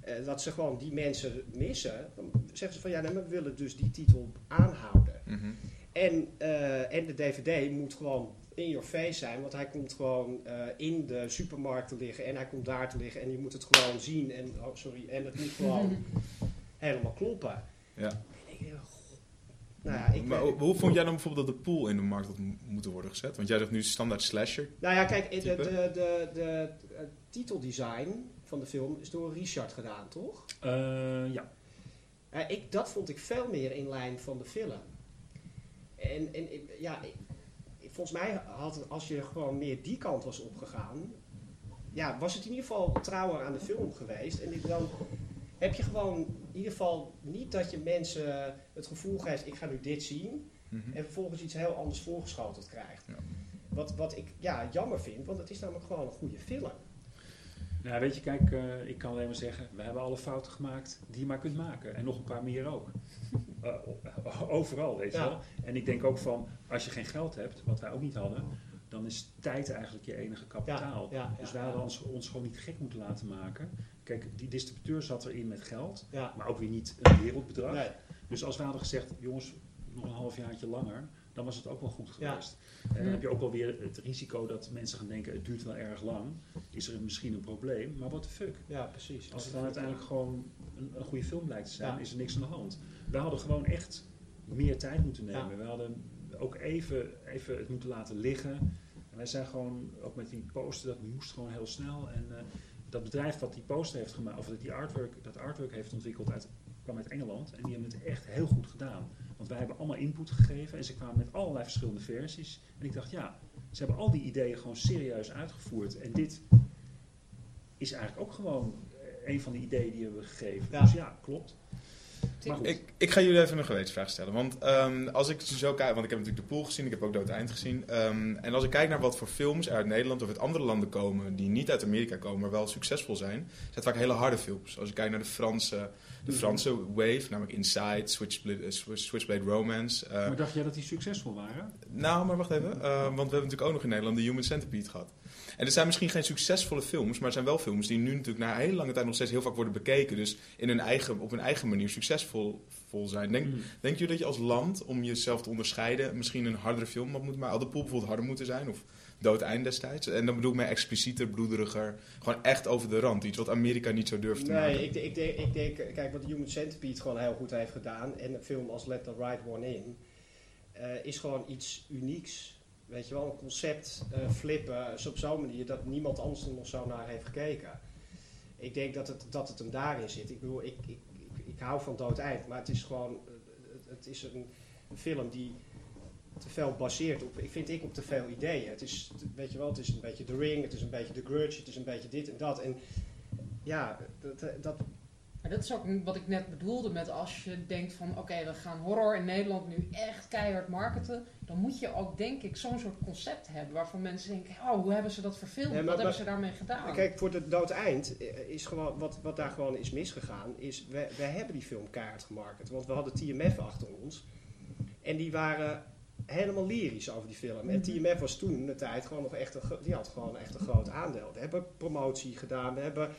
eh, dat ze gewoon die mensen missen. Dan zeggen ze van ja, nee, maar we willen dus die titel aanhouden. Mhm. En, eh, en de DVD moet gewoon in your face zijn, want hij komt gewoon in de supermarkt te liggen en hij komt daar te liggen en je moet het gewoon zien en, oh sorry, en het moet gewoon helemaal kloppen. Ja. En ik denk, goh. Nou ja, ik, maar hoe, hoe vond jij dan bijvoorbeeld dat de pool in de markt had moeten worden gezet? Want jij zegt nu standaard slasher. nou ja, kijk, de, de, de, de, de, het titeldesign van de film is door Richard gedaan, toch? Eh, ja. Eh, ik, dat vond ik veel meer in lijn van de film. En, en ja, volgens mij had het, als je gewoon meer die kant was opgegaan, ja, was het in ieder geval trouwer aan de film geweest. En ik- dan heb je gewoon in ieder geval niet dat je mensen het gevoel geeft, ik ga nu dit zien, Mhm. en vervolgens iets heel anders voorgeschoteld krijgt. Ja. Wat, wat ik ja, jammer vind, want het is namelijk gewoon een goede film. Nou, weet je, kijk, eh, ik kan alleen maar zeggen, we hebben alle fouten gemaakt die je maar kunt maken. En nog een paar meer ook. Eh, o- overal, weet je Ja. wel. En ik denk ook van, als je geen geld hebt, wat wij ook niet hadden, dan is tijd eigenlijk je enige kapitaal. Ja, ja, dus ja. hadden ons, ons gewoon niet gek moeten laten maken. Kijk, die distributeur zat erin met geld, Ja. maar ook weer niet een wereldbedrag. Nee. Dus als wij hadden gezegd, jongens, nog een halfjaartje langer, dan was het ook wel goed Ja. geweest. En dan heb je ook wel weer het risico dat mensen gaan denken, het duurt wel erg lang. Is er misschien een probleem, maar what the fuck. Ja, precies. Als het dan uiteindelijk gewoon een, een goede film blijkt te zijn, Ja. is er niks aan de hand. We hadden gewoon echt meer tijd moeten nemen. Ja. We hadden ook even, even het moeten laten liggen. En wij zijn gewoon, ook met die poster, dat moest gewoon heel snel. En eh, dat bedrijf wat die poster heeft gemaakt, of dat die artwork, dat artwork heeft ontwikkeld, uit, kwam uit Engeland. En die hebben het echt heel goed gedaan. Want wij hebben allemaal input gegeven en ze kwamen met allerlei verschillende versies. En ik dacht, ja, ze hebben al die ideeën gewoon serieus uitgevoerd. En dit is eigenlijk ook gewoon eh, een van de ideeën die we hebben gegeven. Ja. Dus ja, klopt. Ik, ik ga jullie even een gewetensvraag stellen. Want ehm, als ik zo kijk, want ik heb natuurlijk de pool gezien, ik heb ook Dood Eind gezien. Ehm, en als ik kijk naar wat voor films er uit Nederland of uit andere landen komen, die niet uit Amerika komen, maar wel succesvol zijn, zijn het vaak hele harde films. Als je kijkt naar de Franse, de Franse wave, namelijk Inside, Switchblade, eh, Swi- Switchblade Romance. Maar dacht jij dat die succesvol waren? nou, maar wacht even. eh, want we hebben natuurlijk ook nog in Nederland de Human Centipede gehad. En het zijn misschien geen succesvolle films, maar het zijn wel films die nu natuurlijk na een hele lange tijd nog steeds heel vaak worden bekeken. Dus in hun eigen, op hun eigen manier succesvol vol zijn. Denk, Mm. Jullie dat je als land, om jezelf te onderscheiden, misschien een hardere film had moeten maken? Had de pool bijvoorbeeld harder moeten zijn? Of Dood Eind destijds? En dan bedoel ik mij explicieter, bloederiger. Gewoon echt over de rand. Iets wat Amerika niet zo durft te maken. Nee, ik, ik, denk, ik denk, kijk, wat Human Centipede gewoon heel goed heeft gedaan, en een film als Let the Right One In, eh, is gewoon iets unieks. Weet je wel, een concept eh, flippen zo op zo'n manier dat niemand anders er nog zo naar heeft gekeken. Ik denk dat het, dat het hem daarin zit. Ik bedoel, ik, ik, ik, hou van Dood Eind, maar het is gewoon, het, is een, een film die te veel baseert op, ik vind ik, op te veel ideeën. Het is, weet je wel, het is een beetje The Ring, het is een beetje The Grudge, het is een beetje dit en dat. En ja, dat, dat dat is ook wat ik net bedoelde met als je denkt van oké, we gaan horror in Nederland nu echt keihard marketen. Dan moet je ook denk ik zo'n soort concept hebben waarvan mensen denken, oh, hoe hebben ze dat verfilmd? Nee, maar- wat hebben ze daarmee gedaan? Kijk, voor de dood eind eh, is gewoon, wat, wat daar gewoon is misgegaan, is we, we hebben die film keihard gemarket. Want we hadden TMF achter ons. En die waren helemaal lyrisch over die film. En Mhm. TMF was toen de tijd gewoon nog echt een, die had gewoon echt een groot aandeel. We hebben promotie gedaan, we hebben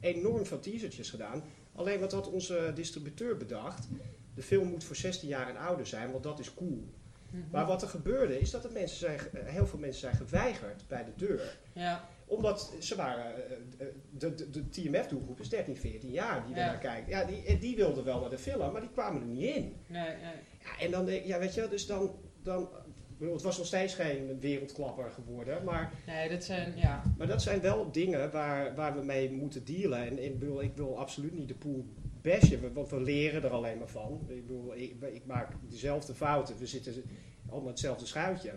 enorm veel teasertjes gedaan. Alleen wat had onze distributeur bedacht? De film moet voor 16 jaar en ouder zijn, want dat is cool. Mhm. Maar wat er gebeurde is dat er mensen zijn, eh, heel veel mensen zijn geweigerd bij de deur. Ja, Omdat ze waren, eh, eh, de, de, de TMF-doelgroep is 13, 14 jaar die Ja. kijkt. Ja, die, die wilden wel naar de film, maar die kwamen er niet in. Nee, nee. Ja, en dan denk ik, ja, weet je, dus dan, dan het was nog steeds geen wereldklapper geworden, maar, Nee, dat zijn, ja. maar dat zijn wel dingen waar, waar we mee moeten dealen. En ik, bedoel, ik wil absoluut niet de pool bashen, want we leren er alleen maar van. Ik bedoel, ik, ik maak dezelfde fouten, we zitten allemaal hetzelfde schuitje.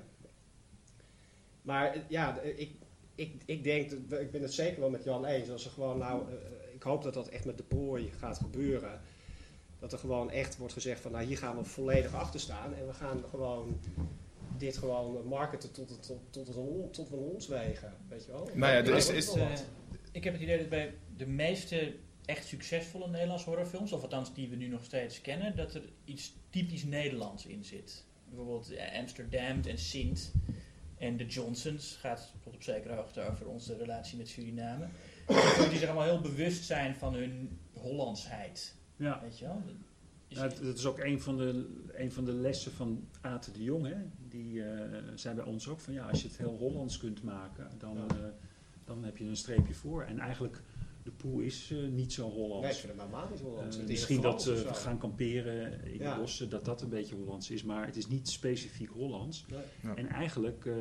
Maar eh, ja, ik, ik, ik denk, dat- ik ben het zeker wel met Jan eens, als er gewoon nou, eh, eh, ik hoop dat dat echt met de prooi gaat gebeuren. Dat er gewoon echt wordt gezegd van, nou hier gaan we volledig achter staan en we gaan gewoon dit gewoon marketen tot, het, tot, tot, het een, tot ons wegen, weet je wel. Nou ja, Ik er is- is- Eh, ik heb het idee dat bij de meeste echt succesvolle Nederlandse horrorfilms, of althans die we nu nog steeds kennen, dat er iets typisch Nederlands in zit. Bijvoorbeeld eh, Amsterdam en Sint en de Johnsons gaat tot op zekere hoogte over onze relatie met Suriname. Die zich allemaal heel bewust zijn van hun Hollandsheid. Ja. Weet je wel? Dat is- Ja, het- dat is ook een van de, een van de lessen van Ate de Jong. Hè? Die eh, zei bij ons ook van ja, als je het heel Hollands kunt maken, dan, Ja. eh, dan heb je een streepje voor. En eigenlijk, de pool is eh, niet zo Hollands. Nee, ik vind het helemaal niet Hollands. Misschien dat eh, we gaan kamperen in Ja. de bossen, dat dat een beetje Hollands is. Maar het is niet specifiek Hollands. Nee. Ja. En eigenlijk, eh,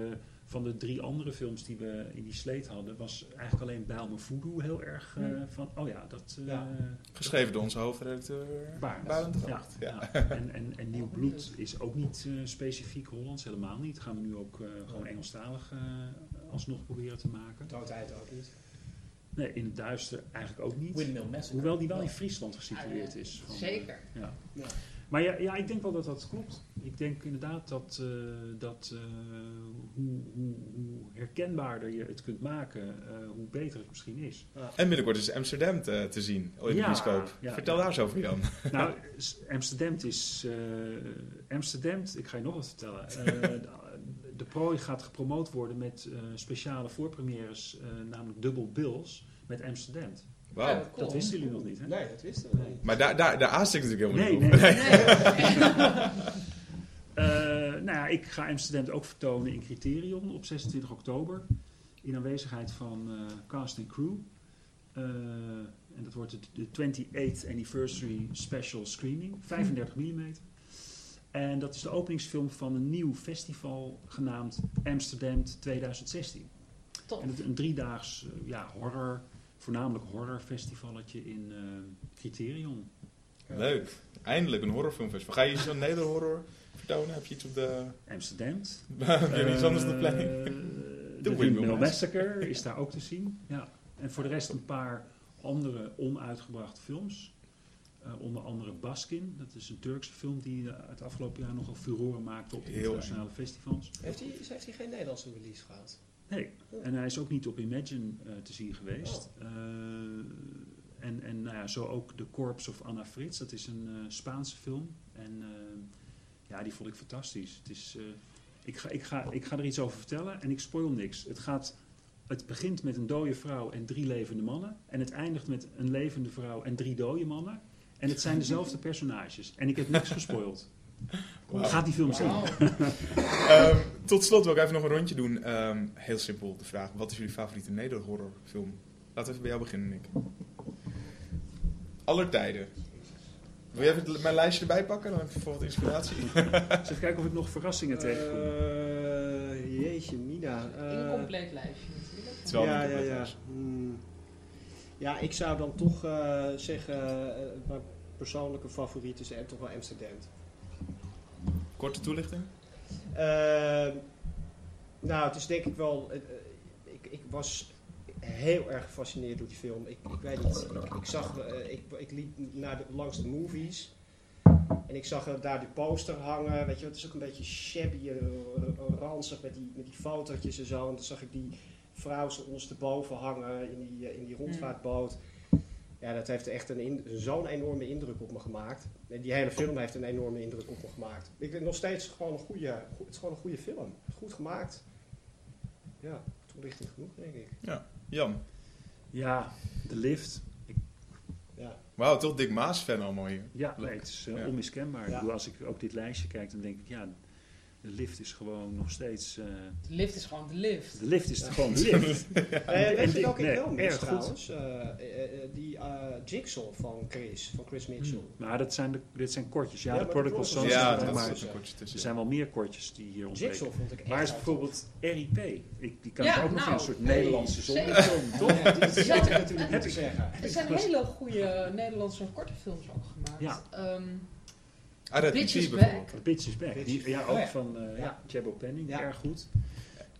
van de drie andere films die we in die sleet hadden, was eigenlijk alleen Bijlmer Voodoo heel erg eh, Hm. van, oh ja, dat... eh, Ja. Geschreven door onze hoofdredacteur Barend. Ja. Ja. ja. En, en, en Nieuw Bloed is ook niet eh, specifiek Hollands, helemaal niet. gaan we nu ook eh, gewoon Engelstalig alsnog proberen te maken. Doodheid ook niet. Nee, in het duister eigenlijk ook niet. Windmill Massacre. Hoewel die wel in Friesland gesitueerd Ah, is. Van, Zeker. ja. Maar ja, ja, ik denk wel dat dat klopt. Ik denk inderdaad dat, eh, dat eh, hoe, hoe, hoe herkenbaarder je het kunt maken, eh, hoe beter het misschien is. En binnenkort is Amsterdam te, te zien in de Ja, bioscoop. ja, Vertel daar eens over, Jan. Nou, Amsterdam is. Amsterdam, ik ga je nog wat vertellen. De, prooi gaat gepromoot worden met speciale voorpremières, namelijk Double Bills met Amsterdam. Wauw. Cool. Dat wisten jullie nog niet, hè? Nee, dat wisten we Nee. niet. Maar daar, daar, daar aastik natuurlijk Nee, helemaal nee. niet op. Eh, nou ja, ik ga Amsterdam ook vertonen in Criterion op 26 oktober. In aanwezigheid van eh, cast en crew. Eh, en dat wordt de, de 28th Anniversary Special Screening. 35 mm. En dat is de openingsfilm van een nieuw festival genaamd Amsterdam 2016. Tof. En het een driedaags ja, horror, voornamelijk horrorfestivalletje in eh, Criterion. Leuk. Eindelijk een horrorfilmfestival. Ga je iets van nederhorror vertonen? Heb je iets op de... Amsterdam. Heb je iets anders op de Eh, planning? De Windmill Massacre. Massacre is daar ook te zien. Ja. En voor de rest een paar andere onuitgebrachte films. Eh, onder andere Baskin, dat is een Turkse film die eh, het afgelopen jaar nogal furoren maakte op de internationale festivals. Heeft hij, heeft hij geen Nederlandse release gehad? Nee, en hij is ook niet op Imagine eh, te zien geweest. Oh. Eh, en en nou ja, zo ook The Corpse of Anna Frits, dat is een eh, Spaanse film. En ja, die vond ik fantastisch. Het is, ik, ga, ik, ga, ik ga er iets over vertellen en ik spoil niks. Het, gaat, het begint met een dode vrouw en drie levende mannen. En het eindigt met een levende vrouw en drie dode mannen. En het zijn dezelfde personages. En ik heb niks gespoild. Wauw. Gaat die film zien? Ehm, tot slot wil ik even nog een rondje doen. Ehm, heel simpel de vraag. Wat is jullie favoriete nederhorrorfilm? Laten we even bij jou beginnen, Nick. Aller tijden. Wil je even het- mijn lijstje erbij pakken? Dan heb je voor wat inspiratie. Even kijken of ik nog verrassingen tegenkom. Eh, jeetje, Mina. Eh, Incompleet lijstje natuurlijk. Het is wel ja, een ja, compleet ja. lijstje. Hmm. Ja, ik zou dan toch eh, zeggen, mijn persoonlijke favoriet is toch wel Amsterdam. Korte toelichting? Eh, nou, het is denk ik wel. eh, eh, ik, ik was heel erg gefascineerd door die film. Ik, ik weet niet. Ik, ik zag. eh, ik, ik liep naar de, langs de movies. En ik zag daar die poster hangen. Weet je, het is ook een beetje shabby, ranzig met die, met die fotootjes en zo. En toen zag ik die vrouw zo ondersteboven hangen in die, in die rondvaartboot. Ja, dat heeft echt een in- zo'n enorme indruk op me gemaakt. En die hele film heeft een enorme indruk op me gemaakt. Ik vind nog steeds gewoon een goede, go- het is gewoon een goede film. Goed gemaakt. Ja, toelichting genoeg, denk ik. Jan. Ja, De Lift. Ja, Wauw, toch Dick Maas fan allemaal hier. Ja, nee, het is eh, Ja. onmiskenbaar. Ik Ja. bedoel, als ik ook dit lijstje kijk, dan denk ik, ja, de lift is gewoon nog steeds... eh, De lift is gewoon de lift. de lift is gewoon de lift. Nee, weet je welke ik wel mis erg goed. trouwens? Eh, eh, eh, die eh, Jigsaw van Chris, van Chris Mitchell. Maar dat zijn, de, dit zijn kortjes. Ja, Ja, de maar de Sons. Ja, dat maar is een kortje er zijn wel meer kortjes die hier ontbreken. Jigsaw vond ik echt Waar is bijvoorbeeld RIP? Ik, die kan Ja, ook nog nou, in een soort nee, Nederlandse zonnefilm, tof. toch? Ja, die zit Ja. ik natuurlijk niet te zeggen. Er zijn hele goede Nederlandse korte films ook gemaakt. Ja. Bitch is PT bijvoorbeeld. The Bitch is Back. Die, ja, ook Oh ja. van eh ja. Ja. Jabbo Penning, Ja. erg goed.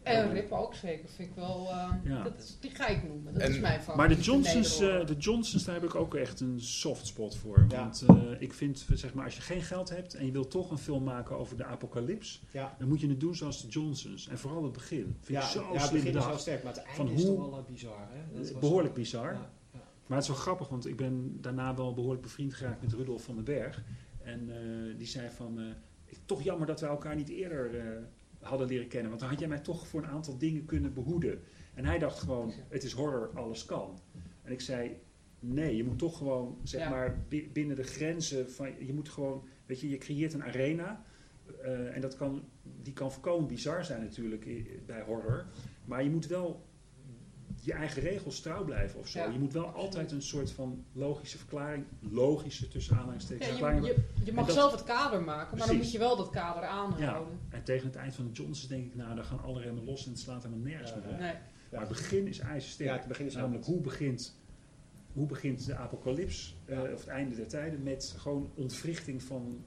en Rip ook zeker, vind ik wel. eh, Ja. dat is, die ga ik noemen, dat En- is mijn favoriet. Maar de Johnsons, eh, de Johnsons, daar heb ik ook echt een soft spot voor. Ja. Want eh, ik vind, zeg maar, als je geen geld hebt en je wilt toch een film maken over de apocalyps, Ja, dan moet je het doen zoals de Johnsons. En vooral het begin. Vind ja, ik zo ja het begin is wel sterk, maar het einde Van is hoe- toch wel eh, bizar. Hè? Dat was- Behoorlijk bizar. Maar het is wel grappig, want ik ben daarna wel behoorlijk bevriend geraakt met Rudolf van den Berg. En eh, die zei van, eh, toch jammer dat we elkaar niet eerder eh, hadden leren kennen. Want dan had jij mij toch voor een aantal dingen kunnen behoeden. En hij dacht gewoon, het is horror, alles kan. En ik zei, nee, je moet toch gewoon, zeg Ja. maar, bi- binnen de grenzen van, je moet gewoon, weet je, je creëert een arena. en dat kan, die kan voorkomen bizar zijn natuurlijk bij horror. Maar je moet wel je eigen regels trouw blijven of zo. Ja, je moet wel altijd een soort van logische verklaring, logische tussen aanhalingstekens Ja, je, je, je mag dat- zelf het kader maken, maar dan moet je wel dat kader aanhouden. En tegen het eind van de Johnsons denk ik, nou, dan gaan alle remmen los en het slaat helemaal nergens Ja, meer op. Nee. Maar het begin is ijzersterk. Ja, het begin is Namelijk, hoe begint, hoe begint de apocalyps, eh, Ja. of het einde der tijden, met gewoon ontwrichting van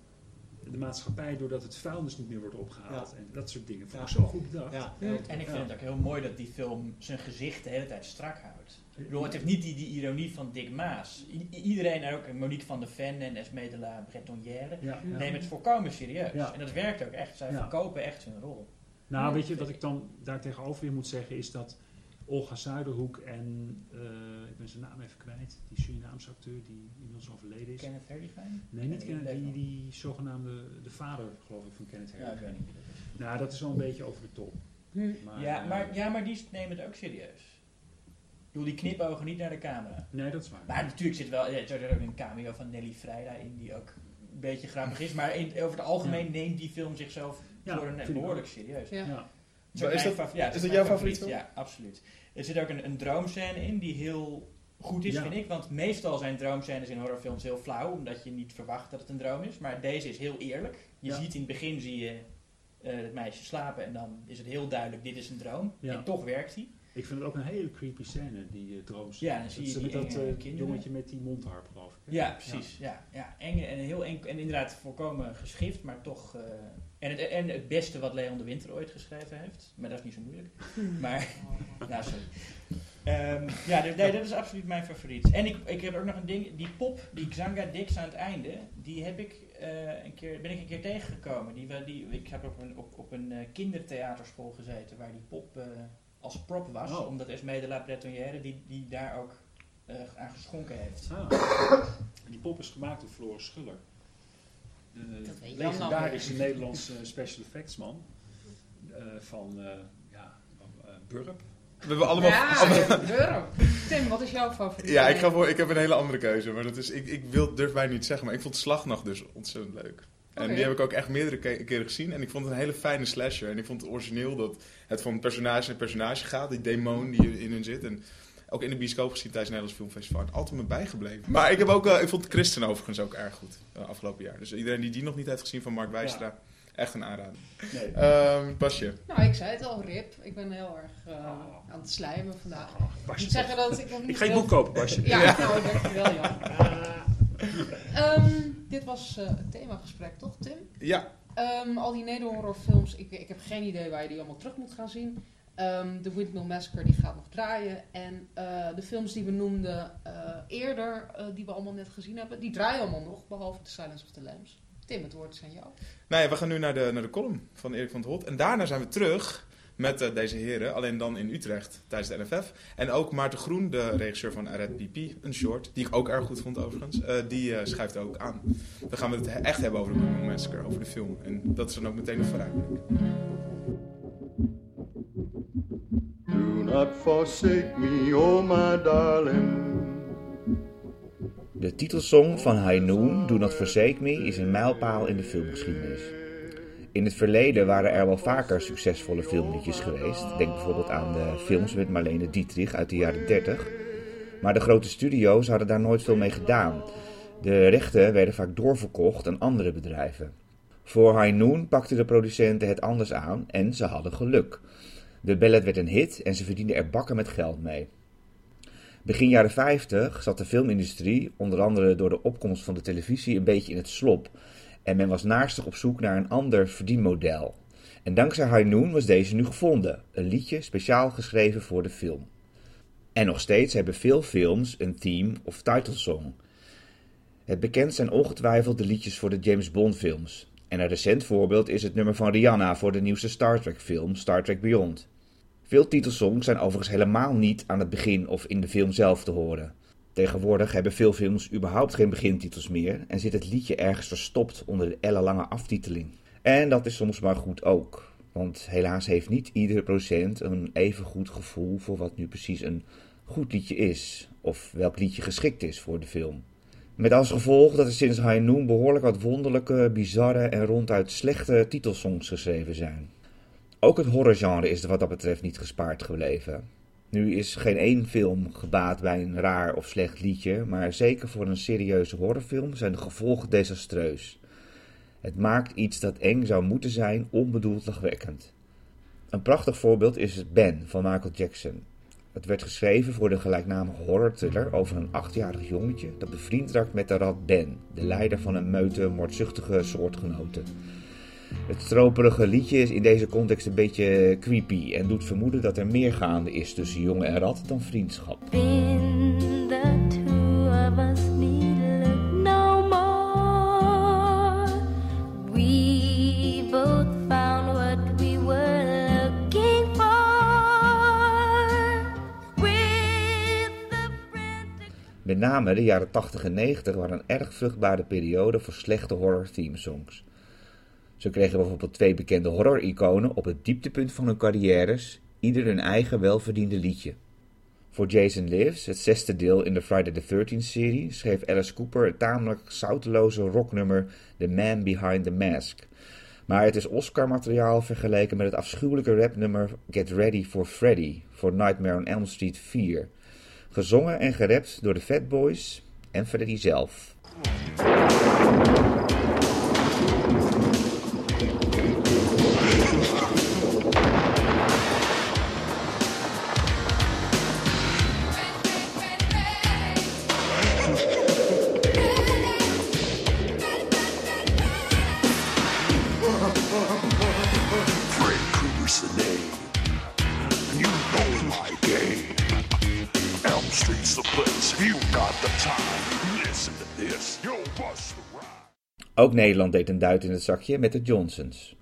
de maatschappij, doordat het vuilnis niet meer wordt opgehaald. Ja. En dat soort dingen. Vond Ja. ik zo goed bedacht. Ja, En ik Ja. vind het ook heel mooi dat die film zijn gezicht de hele tijd strak houdt. Ik bedoel, het heeft niet die, die ironie van Dick Maas. I- iedereen, en ook Monique van der Ven en Esme de la Bretonnière, nemen het volkomen serieus. Ja. En dat werkt ook echt. Zij Ja. verkopen echt hun rol. Nou, Ja, weet je, wat ik. ik dan daar tegenover weer moet zeggen, is dat Olga Zuiderhoek en, eh, ik ben zijn naam even kwijt, die Surinaamse acteur die inmiddels overleden is. Kenneth Harry Nee, niet Kenneth, die die, zogenaamde, de vader geloof ik van Kenneth Ja, dat is. Nou, dat is wel een beetje over de top. Hm. Maar, Ja, eh, maar, ja, maar die nemen het ook serieus. Ik bedoel, die knipogen niet naar de camera. Nee, dat is waar. Maar natuurlijk zit wel, ja, er zit ook een cameo van Nelly Vrijda in, die ook een beetje grappig is. Maar in, over het algemeen neemt die film zichzelf Ja, behoorlijk serieus. Ja. Ja. Is dat- ja, is dat jouw favoriet film? Ja, absoluut. Er zit ook een, een droomscène in die heel goed is, Ja. vind ik. Want meestal zijn droomscènes in horrorfilms heel flauw, omdat je niet verwacht dat het een droom is. Maar deze is heel eerlijk. Je Ja. ziet in het begin zie je eh, het meisje slapen en dan is het heel duidelijk, dit is een droom. Ja. En toch werkt die. Ik vind het ook een hele creepy scène, die uh, droom. Ja, dan zie je met die dat enge eh, jongetje met die mondharp, geloof ik. hè? Ja, precies. Ja. Ja, Eng en heel eng en inderdaad volkomen geschift, maar toch. En, het, en het beste wat Leon de Winter ooit geschreven heeft, maar dat is niet zo moeilijk. Maar, nou sorry. Ehm, ja, dus, nee, dat is absoluut mijn favoriet. En ik, ik heb ook nog een ding, die pop, die Xanga Dix aan het einde, die heb ik, eh, een keer, ben ik een keer tegengekomen. Die, die, ik heb op een, op, op een eh, kindertheaterschool gezeten waar die pop eh, als prop was, Oh. omdat Esme de la Bretonnière die, die daar ook eh, aan geschonken heeft. Ah. En die pop is gemaakt door Floris Schuller. De Dat nog legendarische Nederlandse special effects man. eh, van, eh, ja, eh, Burp. We hebben allemaal... Ja, allemaal- Burp. Tim, wat is jouw favoriet? ja, ik, ga voor, ik heb een hele andere keuze. Maar dat is, ik, ik wil, durf bijna niet zeggen, maar ik vond Slagnacht dus ontzettend leuk. En die heb ik ook echt meerdere ke- keren gezien. En ik vond het een hele fijne slasher. En ik vond het origineel dat het van personage naar personage gaat. Die demon die in hun zit. En ook in de bioscoop gezien tijdens het Nederlands Filmfestival. En altijd me bijgebleven. Maar ik, heb ook, eh, ik vond Christen overigens ook erg goed. eh, afgelopen jaar. Dus iedereen die die nog niet heeft gezien van Mark Wijstra. Echt een aanrader. Nee. Ehm Basje. Nou, ik zei het al, Rip. Ik ben heel erg eh, Oh. aan het slijmen vandaag. Ik Basje moet zeggen dat ik nog niet Ik ga je heel- boek kopen, Basje. Ja, nou, dankjewel Jan. Ehm, dit was eh, het themagesprek, toch Tim? Ja, Ehm, al die nederhorrorfilms, ik, ik heb geen idee waar je die allemaal terug moet gaan zien. Ehm The Windmill Massacre die gaat nog draaien. En eh, de films die we noemden eh, eerder, eh, die we allemaal net gezien hebben, die draaien allemaal nog, behalve The Silence of the Lambs. Tim, het woord is aan jou. Nou we gaan nu naar de, naar de column van Erik van het Holt. En daarna zijn we terug met deze heren, alleen dan in Utrecht tijdens de NFF. En ook Maarten Groen, de regisseur van Red PP, een short, die ik ook erg goed vond overigens, die schuift ook aan. Dan gaan we het he- echt hebben over de Moon Massacre, over de film. En dat is dan ook meteen een vooruitblik. Me. De titelsong van High Noon, Do Not Forsake Me, is een mijlpaal in de filmgeschiedenis. In het verleden waren er wel vaker succesvolle filmliedjes geweest. Denk bijvoorbeeld aan de films met Marlene Dietrich uit de jaren 30. Maar de grote studio's hadden daar nooit veel mee gedaan. De rechten werden vaak doorverkocht aan andere bedrijven. Voor High Noon pakten de producenten het anders aan en ze hadden geluk. De ballad werd een hit en ze verdienden er bakken met geld mee. Begin jaren 50 zat de filmindustrie, onder andere door de opkomst van de televisie, een beetje in het slop. En men was naarstig op zoek naar een ander verdienmodel. En dankzij High Noon was deze nu gevonden, een liedje speciaal geschreven voor de film. En nog steeds hebben veel films een theme of titelsong. Het bekend zijn ongetwijfeld de liedjes voor de James Bond films. En een recent voorbeeld is het nummer van Rihanna voor de nieuwste Star Trek film Star Trek Beyond. Veel titelsongs zijn overigens helemaal niet aan het begin of in de film zelf te horen. Tegenwoordig hebben veel films überhaupt geen begintitels meer en zit het liedje ergens verstopt onder de ellenlange aftiteling. En dat is soms maar goed ook, want helaas heeft niet iedere producent een even goed gevoel voor wat nu precies een goed liedje is, of welk liedje geschikt is voor de film. Met als gevolg dat er sinds High Noon behoorlijk wat wonderlijke, bizarre en ronduit slechte titelsongs geschreven zijn. Ook het horrorgenre is wat dat betreft niet gespaard gebleven. Nu is geen één film gebaat bij een raar of slecht liedje, maar zeker voor een serieuze horrorfilm zijn de gevolgen desastreus. Het maakt iets dat eng zou moeten zijn onbedoeld lachwekkend. Een prachtig voorbeeld is Ben van Michael Jackson. Het werd geschreven voor de gelijknamige horror-thriller over een achtjarig jongetje dat bevriend raakt met de rat Ben, de leider van een meute moordzuchtige soortgenoten. Het stroperige liedje is in deze context een beetje creepy en doet vermoeden dat er meer gaande is tussen jongen en rat dan vriendschap. Met name de jaren 80 en 90 waren een erg vruchtbare periode voor slechte horror themesongs. Zo kregen bijvoorbeeld twee bekende horror-iconen op het dieptepunt van hun carrières ieder hun eigen welverdiende liedje. Voor Jason Lives, het zesde deel in de Friday the 13th serie, schreef Alice Cooper het tamelijk zouteloze rocknummer The Man Behind the Mask. Maar het is Oscar-materiaal vergeleken met het afschuwelijke rapnummer Get Ready for Freddy voor Nightmare on Elm Street 4. Gezongen en gerapt door de Fat Boys en Freddy zelf. Ook Nederland deed een duit in het zakje met de Johnsons.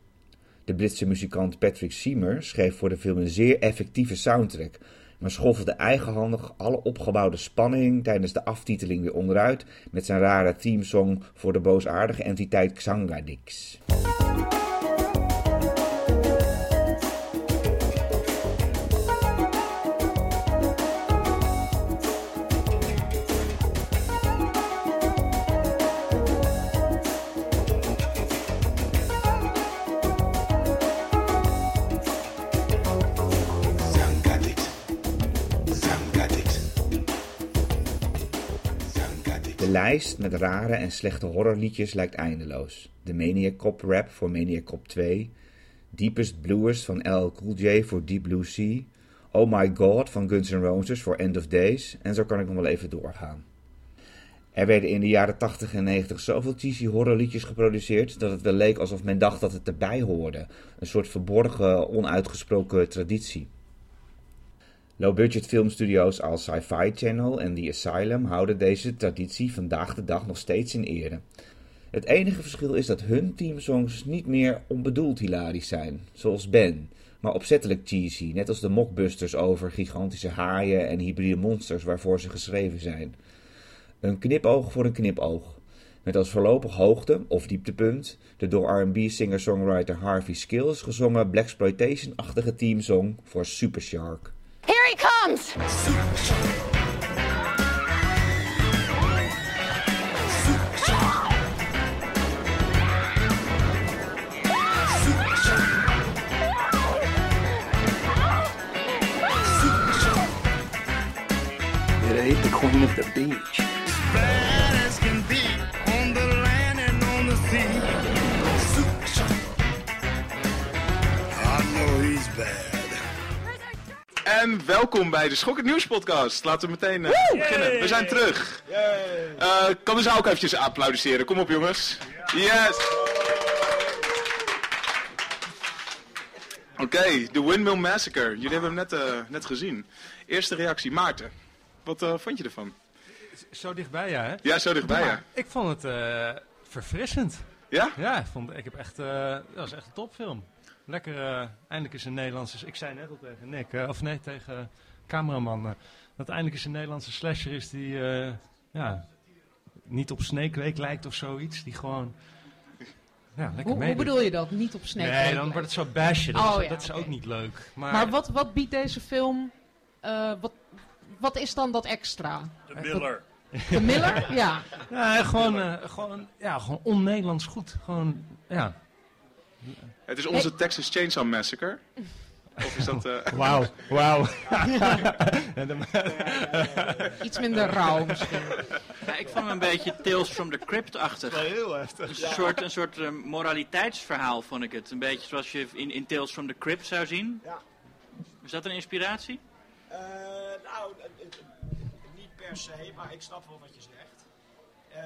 De Britse muzikant Patrick Seymour schreef voor de film een zeer effectieve soundtrack, maar schoffelde eigenhandig alle opgebouwde spanning tijdens de aftiteling weer onderuit met zijn rare themesong voor de boosaardige entiteit Xangadix. Lijst met rare en slechte horrorliedjes lijkt eindeloos. De Maniac Cop rap voor Maniac Cop 2, Deepest Bluest van LL Cool J voor Deep Blue Sea, Oh My God van Guns N' Roses voor End of Days en zo kan ik nog wel even doorgaan. Er werden in de jaren 80 en 90 zoveel cheesy horrorliedjes geproduceerd dat het wel leek alsof men dacht dat het erbij hoorde. Een soort verborgen, onuitgesproken traditie. Low-budget filmstudio's als Sci-Fi Channel en The Asylum houden deze traditie vandaag de dag nog steeds in ere. Het enige verschil is dat hun teamsongs niet meer onbedoeld hilarisch zijn, zoals Ben, maar opzettelijk cheesy, net als de mockbusters over gigantische haaien en hybride monsters waarvoor ze geschreven zijn. Een knipoog voor een knipoog. Met als voorlopig hoogte of dieptepunt de door R&B singer-songwriter Harvey Skills gezongen blaxploitation-achtige teamsong voor Super Shark. Here he comes. It ate the queen of the beach. En welkom bij de Schokkend Nieuws podcast. Laten we meteen eh, beginnen. We zijn terug. Eh, kan de zaal ook eventjes applaudisseren? Kom op jongens. Yes. Oké, de Windmill Massacre. Jullie hebben hem net, eh, net gezien. Eerste reactie, Maarten. Wat eh, vond je ervan? Zo dichtbij, ja, hè? Ja, zo dichtbij, ja. Ik vond het eh, verfrissend. Ja? Ja, ik, vond, ik heb echt, eh, dat was echt een topfilm. Lekker, eh, eindelijk is een Nederlandse... Ik zei net al tegen Nick, eh, of nee, tegen cameraman... eh, dat eindelijk eens een Nederlandse slasher is die... eh, ja, niet op Snake Week lijkt of zoiets. Die gewoon... Ja, lekker Hoe, hoe bedoel je dat? Niet op Snake Nee, dan wordt het zo bashen. Dat, Oh, is, ja, dat is ook niet leuk. Maar, Maar wat, wat biedt deze film... eh, wat, wat is dan dat extra? De Miller. De Miller? Ja. Ja, gewoon, eh, gewoon, ja, gewoon on-Nederlands goed. Gewoon, ja. Het is onze Texas Chainsaw Massacre. Of is dat... eh, Wauw, wauw. Iets minder rauw misschien. Ja, ik vond hem een beetje Tales from the Crypt-achtig. heel heftig. Een soort, een soort eh, moraliteitsverhaal vond ik het. Een beetje zoals je in, in Tales from the Crypt zou zien. Ja. Is dat een inspiratie? Eh, nou, niet per se, maar ik snap wel wat je zegt. Eh,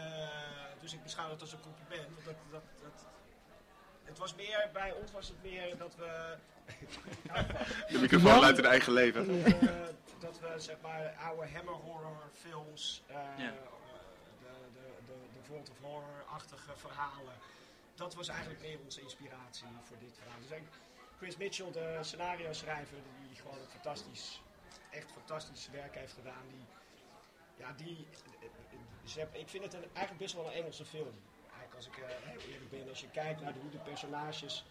dus ik beschouw het als een compliment. Want dat, dat, het was meer, bij ons was het meer dat we... De microfoon luidt in eigen leven. Dat, we- dat we zeg maar oude hammer horror films, eh, Ja. de, de, de, de Vault of Horror-achtige verhalen. Dat was eigenlijk meer onze inspiratie voor dit verhaal. Dus eigenlijk Chris Mitchell, de scenario schrijver, die gewoon een fantastisch, echt fantastisch werk heeft gedaan. Die, ja, die, ik vind het een, eigenlijk best wel een Engelse film. Als ik eh, heel eerlijk ben, als je kijkt naar hoe de personages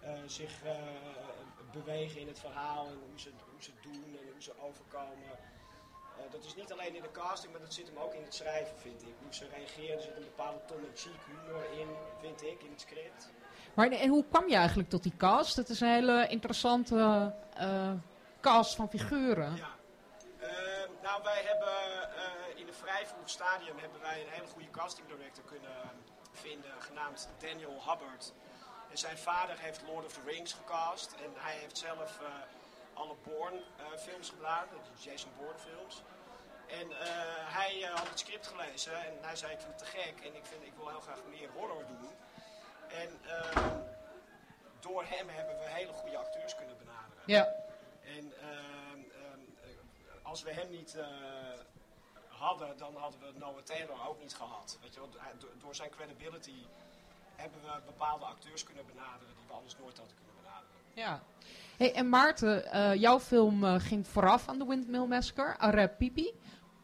eh, zich eh, bewegen in het verhaal en hoe ze, hoe ze doen en hoe ze overkomen. Dat is niet alleen in de casting, maar dat zit hem ook in het schrijven, vind ik. Hoe ze reageren, er zit een bepaalde tongue-in-cheek humor in, vind ik, in het script. Maar en hoe kwam je eigenlijk tot die cast? Het is een hele interessante cast van figuren. Ja. Eh, nou, wij hebben in een vrij vroeg stadium hebben wij een hele goede casting director kunnen vinden, genaamd Daniel Hubbard. En zijn vader heeft Lord of the Rings gecast en hij heeft zelf eh, alle Bourne eh, films gedaan, de Jason Bourne films. En eh, hij eh, had het script gelezen en hij zei ik vind het te gek en ik, vind, ik wil heel graag meer horror doen. En eh, door hem hebben we hele goede acteurs kunnen benaderen. Ja. En ehm, ehm, eh, als we hem niet hadden, dan hadden we Noah Taylor ook niet gehad. Weet je wel, door zijn credibility hebben we bepaalde acteurs kunnen benaderen die we anders nooit hadden kunnen benaderen. Ja. Hey, en Maarten, eh, jouw film eh, ging vooraf aan de Windmill Massacre, Arab Pipi.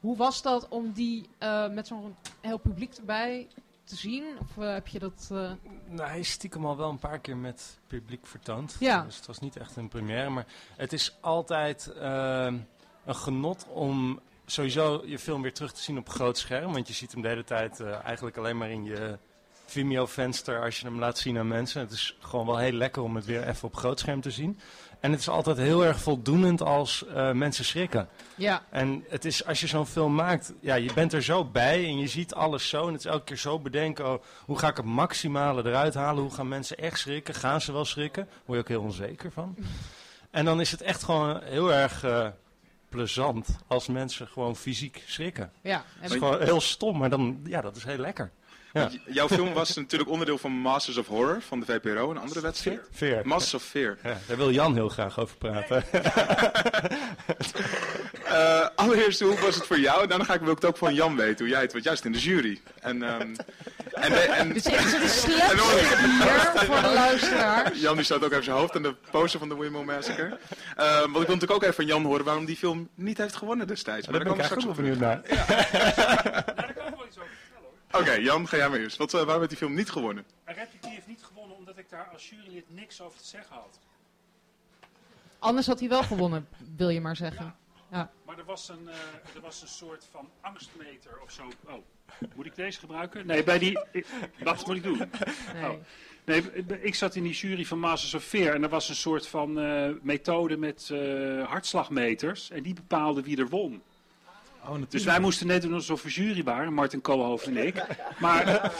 Hoe was dat om die eh, met zo'n heel publiek erbij te zien? Of heb je dat... eh, Nou, hij is stiekem al wel een paar keer met publiek vertoond. Ja. Dus het was niet echt een première. Maar het is altijd een genot om sowieso je film weer terug te zien op groot scherm. Want je ziet hem de hele tijd eh, eigenlijk alleen maar in je Vimeo-venster als je hem laat zien aan mensen. Het is gewoon wel heel lekker om het weer even op groot scherm te zien. En het is altijd heel erg voldoenend als eh, mensen schrikken. Ja. En het is, als je zo'n film maakt, ja, je bent er zo bij en je ziet alles zo. En het is elke keer zo bedenken, oh, hoe ga ik het maximale eruit halen? Hoe gaan mensen echt schrikken? Gaan ze wel schrikken? Word je ook heel onzeker van. En dan is het echt gewoon heel erg eh, plezant als mensen gewoon fysiek schrikken. Ja, Het is gewoon heel stom, maar dan, ja, dat is heel lekker. Ja. Jouw film was natuurlijk onderdeel van Masters of Horror van de VPRO, een andere wedstrijd. Fear. Masters of Fear. Ja, daar wil Jan heel graag over praten. Eh, allereerst, hoe was het voor jou? En daarna ga ik, wil ik het ook van Jan weten, hoe jij het wordt. Juist in de jury. En, ehm en, en, Dus echt slapstick hier voor de luisteraars. Jan die staat ook even zijn hoofd aan de poster van de Windmill Massacre. Eh, want ik wil natuurlijk ook even van Jan horen waarom die film niet heeft gewonnen destijds. Daar ben ik eigenlijk wel straks benieuwd naar. Daar Oké, Jan, ga jij maar eerst. Wat, eh, waarom heeft die film niet gewonnen? Rapid heeft niet gewonnen omdat ik daar als jurylid niks over te zeggen had. Anders had hij wel gewonnen, wil je maar zeggen. Ja. Maar er was een, eh, er was een soort van angstmeter of zo. Oh, moet ik deze gebruiken? Nee, bij die. ik- wat moet ik doen? Nee. Oh. Nee, ik zat in die jury van Masters of Fear en er was een soort van eh, methode met eh, hartslagmeters en die bepaalde wie er won. Natuurlijk. Dus wij moesten net doen alsof we jury waren, Martin Koolhoofd en ik. Maar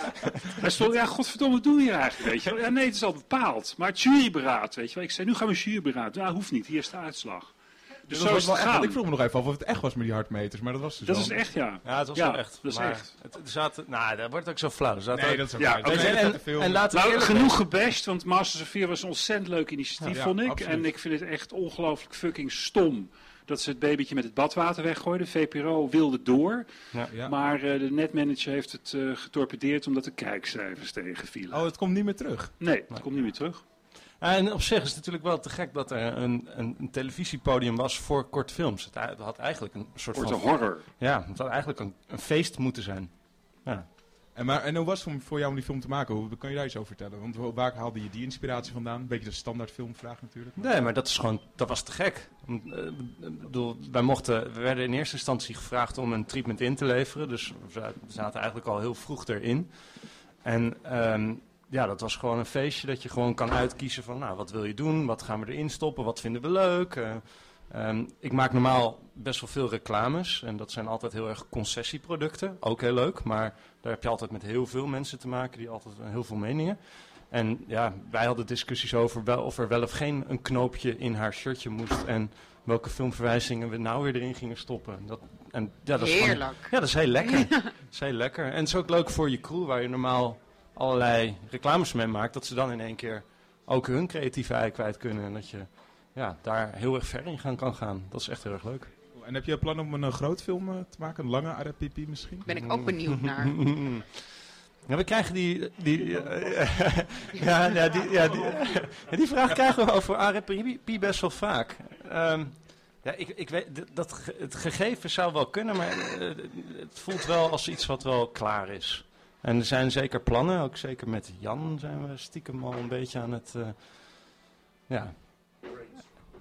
hij stond, ja, godverdomme, wat doe je hier eigenlijk, weet je wel? Ja, nee, het is al bepaald. Maar het juryberaad, weet je wel. Ik zei, nu gaan we juryberaad. Ja, hoeft niet, hier is de uitslag. Dus dat zo is het echt, gaan. ik vroeg me nog even af of het echt was met die hartmeters, maar dat was dus Dat wel- is echt, ja. Ja, het was Ja, wel echt. dat is echt. Het, zaten, nou, dat wordt ook zo flauw. Nee, ook- dat is ook Ja, En- laten we Nou, genoeg gebashed, want Masters of Fear was een ontzettend leuk initiatief, Ja, vond ik. absoluut. En ik vind het echt ongelooflijk fucking stom dat ze het babytje met het badwater weggooiden. VPRO wilde door, Ja. Ja. maar eh, de netmanager heeft het eh, getorpedeerd omdat de kijkcijfers tegenvielen. Oh, het komt niet meer terug. Nee, het komt niet meer terug. En op zich is het natuurlijk wel te gek dat er een, een, een televisiepodium was voor kortfilms. Het, het had eigenlijk een soort Korte van... horror. Ja, het had eigenlijk een, een feest moeten zijn. Ja. En, maar, en hoe was het voor jou om die film te maken? Hoe kan je daar iets over vertellen? Want waar haalde je die inspiratie vandaan? Een beetje de standaard filmvraag natuurlijk. Nee, maar dat is gewoon, dat was te gek. Om, eh, bedoel, wij mochten, we werden in eerste instantie gevraagd om een treatment in te leveren. Dus we za- we zaten eigenlijk al heel vroeg erin. En ehm, ja, dat was gewoon een feestje dat je gewoon kan uitkiezen van, nou, wat wil je doen? Wat gaan we erin stoppen? Wat vinden we leuk? Eh, ehm, ik maak normaal best wel veel reclames. En dat zijn altijd heel erg concessieproducten. Ook heel leuk, maar daar heb je altijd met heel veel mensen te maken. Die altijd heel veel meningen. En ja, wij hadden discussies over wel, of er wel of geen een knoopje in haar shirtje moest. En welke filmverwijzingen we nou weer erin gingen stoppen. Dat, en, ja, dat is gewoon- ja, dat is heel lekker. dat is heel lekker. En het is ook leuk voor je crew, waar je normaal allerlei reclames mee maakt. Dat ze dan in één keer ook hun creatieve ei kwijt kunnen. En dat je ja, daar heel erg ver in gaan kan gaan. Dat is echt heel erg leuk. En heb je plan om een eh, groot film eh, te maken? Een lange RPP misschien? Ben ik ook benieuwd naar. Ja, we krijgen die... die eh, ja, ja, die, ja, die, die vraag krijgen we over RPP best wel vaak. Ehm, ja, ik, ik weet, dat, het gegeven zou wel kunnen, maar het voelt wel als iets wat wel klaar is. En er zijn zeker plannen, ook zeker met Jan zijn we stiekem al een beetje aan het... eh, ja.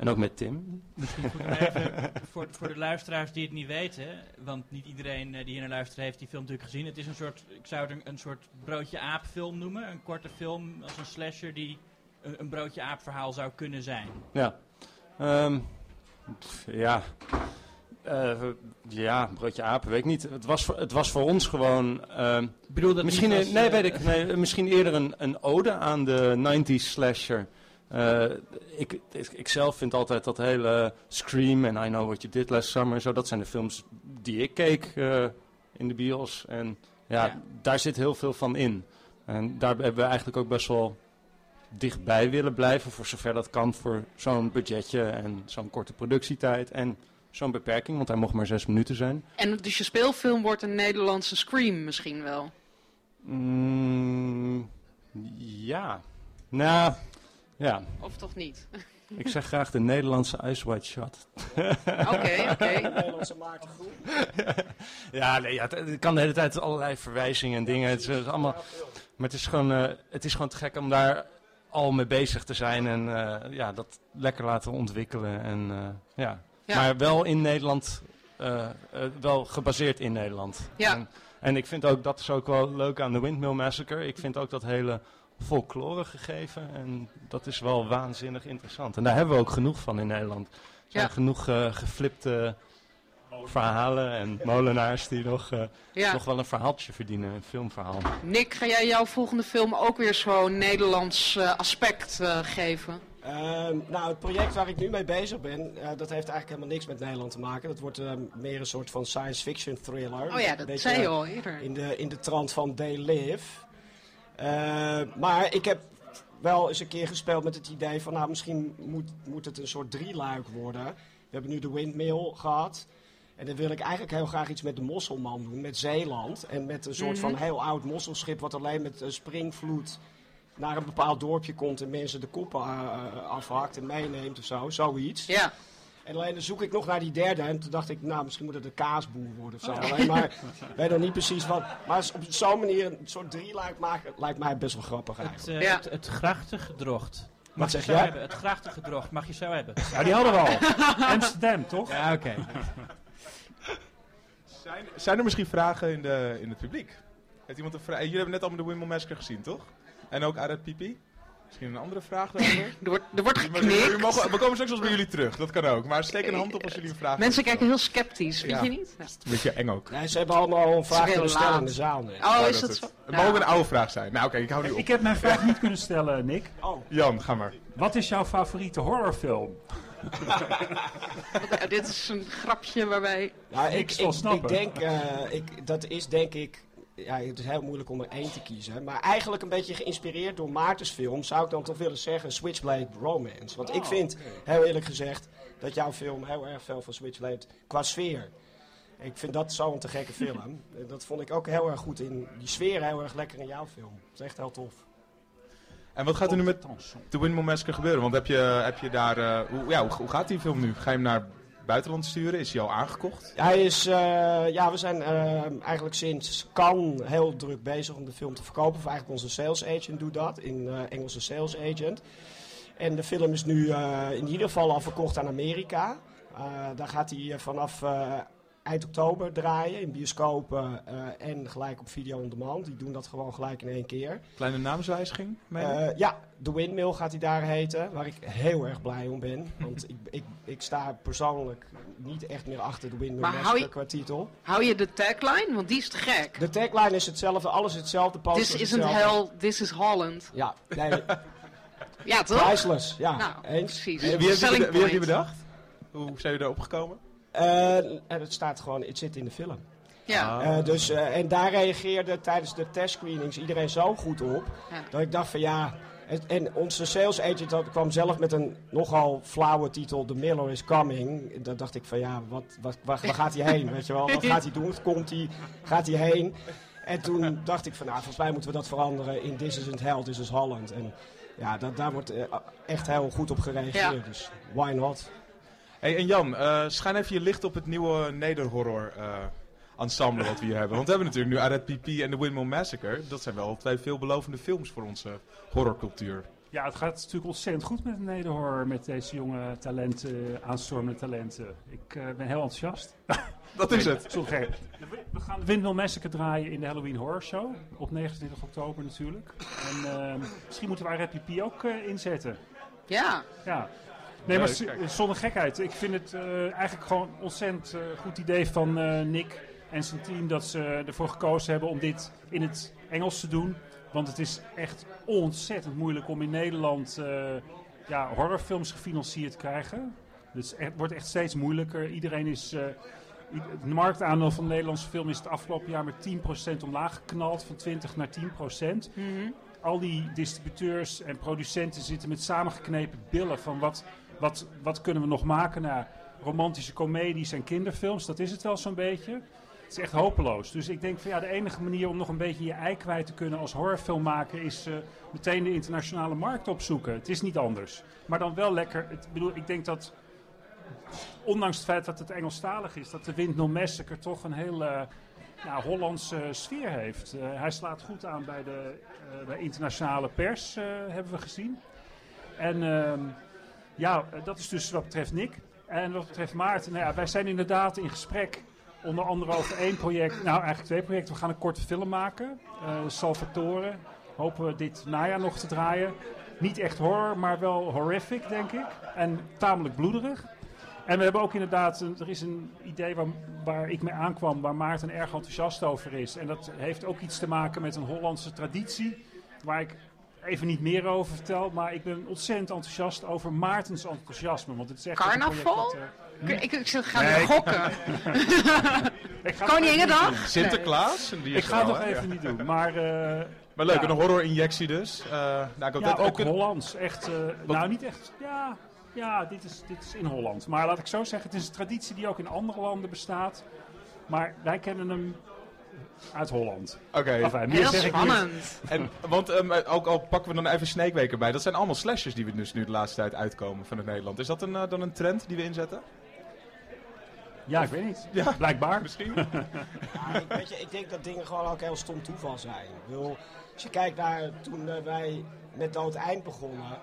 En ook met Tim. Misschien goed om even voor, voor de luisteraars die het niet weten, want niet iedereen eh, die hier naar luistert heeft die film natuurlijk gezien. Het is een soort, ik zou het een, een soort broodje aap film noemen. Een korte film als een slasher die een, een broodje aap verhaal zou kunnen zijn. Ja. Ehm, pff, ja. Eh, ja, broodje apen, weet ik niet. Het was voor, het was voor ons gewoon... ehm, bedoel dat misschien, niet als, nee, eh, weet ik. Nee, misschien eerder een, een ode aan de 90s slasher. Eh, ik, ik, zelf vind altijd dat hele Scream en I Know What You Did Last Summer... Zo, dat zijn de films die ik keek eh, in de bios. En ja, Ja. daar zit heel veel van in. En daar hebben we eigenlijk ook best wel dichtbij willen blijven, voor zover dat kan, voor zo'n budgetje en zo'n korte productietijd en zo'n beperking, want hij mocht maar zes minuten zijn. En dus je speelfilm wordt een Nederlandse Scream misschien wel. Mm, ja, nou, ja. Of toch niet? Ik zeg graag de Nederlandse Ice White Shot. Oké, oké. Nederlandse Maarten Groen. ja, nee, ja, het, kan de hele tijd allerlei verwijzingen en dingen. Het is, allemaal, maar het is, gewoon, eh, het is gewoon te gek om daar al mee bezig te zijn en eh, ja, dat lekker laten ontwikkelen. En, eh, ja. Ja. Maar wel in Nederland, wel gebaseerd in Nederland. Ja. En, en ik vind ook, dat is ook wel leuk aan de Windmill Massacre. Ik vind ook dat hele folklore gegeven en dat is wel waanzinnig interessant. En daar hebben we ook genoeg van in Nederland. Er zijn Ja. genoeg eh, geflipte verhalen en molenaars die nog, eh, Ja. nog wel een verhaaltje verdienen, een filmverhaal. Nick, ga jij jouw volgende film ook weer zo'n Nederlands eh, aspect eh, geven? Ehm, nou, het project waar ik nu mee bezig ben, eh, dat heeft eigenlijk helemaal niks met Nederland te maken. Dat wordt ehm, meer een soort van science fiction thriller. Oh ja, dat beetje, zei je al eerder. In de, in de trant van They Live. Eh, maar ik heb wel eens een keer gespeeld met het idee van, nou, misschien moet, moet het een soort drieluik worden. We hebben nu de Windmill gehad. En dan wil ik eigenlijk heel graag iets met de Mosselman doen, met Zeeland. En met een soort Mhm. van heel oud mosselschip wat alleen met een springvloed naar een bepaald dorpje komt en mensen de koppen eh, eh, afhakt en meeneemt of zo, zoiets. Ja. En alleen dan zoek ik nog naar die derde en toen dacht ik, nou misschien moet het een kaasboer worden of zo. Oh. Alleen maar, ik weet nog niet precies wat. Maar op zo'n manier een soort drieluik maken lijkt mij best wel grappig Het, eigenlijk. eh, het, het grachtengedrocht. Mag zeg je zo jij? hebben. Het grachtengedrocht mag je zo hebben. Ja, die hadden we al. Amsterdam, toch? Ja, oké. Zijn, zijn er misschien vragen in, de, in het publiek? Heeft iemand een vraag? Jullie hebben net allemaal de Wimble Massacre gezien, toch? En ook RPP? Misschien een andere vraag daarover? Er wordt, er wordt geknikt. mogen- we komen straks wel bij jullie terug, dat kan ook. Maar steek een hand op als jullie een vraag Mensen hebben. kijken heel sceptisch, vind Ja. je niet? Ja. Een beetje eng ook. Nee, ze hebben allemaal een vraag kunnen stellen in de zaal. Oh, is dat zo? Het mag ook een oude vraag zijn. Nou oké, ik hou die op. Ik heb mijn vraag niet kunnen stellen, Nick. Jan, ga maar. Wat is jouw favoriete horrorfilm? Ja, dit is een grapje waarbij... Nou, ik, ik, snappen. ik denk, eh, ik, dat is denk ik, ja, het is heel moeilijk om er één te kiezen. Maar eigenlijk een beetje geïnspireerd door Maartens film, zou ik dan toch willen zeggen Switchblade Romance. Want ik Oh, vind, heel eerlijk gezegd, dat jouw film heel erg veel van Switchblade qua sfeer. Ik vind dat zo'n te gekke film. En dat vond ik ook heel erg goed in, die sfeer heel erg lekker in jouw film. Dat is echt heel tof. En wat gaat er nu met The Windmill Massacre gebeuren? Want heb je, heb je daar... eh, hoe, ja, hoe, hoe gaat die film nu? Ga je hem naar buitenland sturen? Is hij al aangekocht? Hij is, eh, ja, we zijn eh, eigenlijk sinds Cannes heel druk bezig om de film te verkopen. Of eigenlijk onze sales agent doet dat, in eh, Engelse sales agent. En de film is nu in ieder geval al verkocht aan Amerika. Daar gaat hij vanaf eind oktober draaien in bioscopen eh, en gelijk op video on demand. Die doen dat gewoon gelijk in één keer. Kleine naamswijziging? meen je? Eh, ja, The Windmill gaat hij daar heten, waar ik heel erg blij om ben. Want ik, ik, ik sta persoonlijk niet echt meer achter The Windmill Maar hou je- qua titel. Hou je de tagline? Want die is te gek. De tagline is hetzelfde, alles hetzelfde, poster This is isn't hetzelfde. hell, this is Holland. Ja, nee, Ja, toch? priceless, ja, Nou, eens. precies. Wie heeft, die, wie heeft die bedacht? Hoe zijn jullie erop gekomen? Eh, en het staat gewoon, het zit in de film. Ja. Eh, dus, eh, en daar reageerde tijdens de testscreenings iedereen zo goed op, Ja. dat ik dacht van ja... En onze sales agent kwam zelf met een nogal flauwe titel, The Miller is Coming. Dat dacht ik van ja, wat, wat, waar, waar gaat hij heen, weet je wel? Wat gaat hij doen? Komt hij? Gaat hij heen? En toen dacht ik van nou, volgens mij moeten we dat veranderen in This isn't Hell, This is Holland. En ja, dat, daar wordt echt heel goed op gereageerd, Ja. dus why not? Hey, en Jan, eh, schijn even je licht op het nieuwe nederhorror eh, ensemble wat we hier hebben. Want we hebben natuurlijk nu RPP en The Windmill Massacre. Dat zijn wel twee veelbelovende films voor onze horrorcultuur. Ja, het gaat natuurlijk ontzettend goed met de nederhorror, met deze jonge talenten, aanstormende talenten. Ik eh, ben heel enthousiast. Dat is het. Sorry, we gaan de Windmill Massacre draaien in de Halloween Horror Show. Op 29 oktober natuurlijk. En eh, misschien moeten we RPP ook eh, inzetten. Ja. Ja. Nee, maar zonder gekheid. Ik vind het eh, eigenlijk gewoon een ontzettend eh, goed idee van eh, Nick en zijn team dat ze ervoor gekozen hebben om dit in het Engels te doen. Want het is echt ontzettend moeilijk om in Nederland eh, ja, horrorfilms gefinancierd te krijgen. Dus het wordt echt steeds moeilijker. Iedereen is. eh, het marktaandeel van de Nederlandse film is het afgelopen jaar met 10% omlaag geknald, van 20 naar 10%. Al die distributeurs en producenten zitten met samengeknepen billen van wat, wat, wat kunnen we nog maken naar romantische comedies en kinderfilms. Dat is het wel zo'n beetje. Het is echt hopeloos. Dus ik denk van ja, de enige manier om nog een beetje je ei kwijt te kunnen als horrorfilmmaker is eh, meteen de internationale markt opzoeken. Het is niet anders. Maar dan wel lekker. Het, ik bedoel, ik denk dat ondanks het feit dat het Engelstalig is, dat de Windmill Massacre toch een heel eh, ja, Hollandse sfeer heeft. Eh, hij slaat goed aan bij de eh, bij internationale pers, hebben we gezien. En ehm, ja, eh, dat is dus wat betreft Nick. En wat betreft Maarten, nou ja, wij zijn inderdaad in gesprek. Onder andere over één project, nou eigenlijk twee projecten. We gaan een korte film maken, eh, Salvatore. Hopen we dit najaar nog te draaien. Niet echt horror, maar wel horrific, denk ik. En tamelijk bloederig. En we hebben ook inderdaad, er is een idee waar, waar ik mee aankwam, waar Maarten erg enthousiast over is. En dat heeft ook iets te maken met een Hollandse traditie, waar ik even niet meer over vertel. Maar ik ben ontzettend enthousiast over Maartens enthousiasme. Want het is echt ook een project Carnaval? dat, eh, Ik, ik, ik ga Nee. gokken. Ik ga. Sinterklaas? Die Ik ga het nog hè? even Ja. niet doen. Maar, eh, Maar leuk, ja. een horror-injectie dus. Eh, nou, Ja, dat ook een- Hollands. Echt, eh, nou, niet echt. Ja, ja dit, is, dit is in Holland. Maar laat ik zo zeggen, het is een traditie die ook in andere landen bestaat. Maar wij kennen hem uit Holland. Oké. Enfin, zeg ik niet. En, want ehm, ook al pakken we dan even Snake Week erbij. Dat zijn allemaal slashers die we dus nu de laatste tijd uitkomen vanuit Nederland. Is dat een, eh, dan een trend die we inzetten? Ja, ik weet niet. Ja, Blijkbaar. Misschien. Ja, ik, weet je, ik denk dat dingen gewoon ook heel stom toeval zijn. Ik bedoel, als je kijkt naar toen eh, wij met Dood Eind begonnen.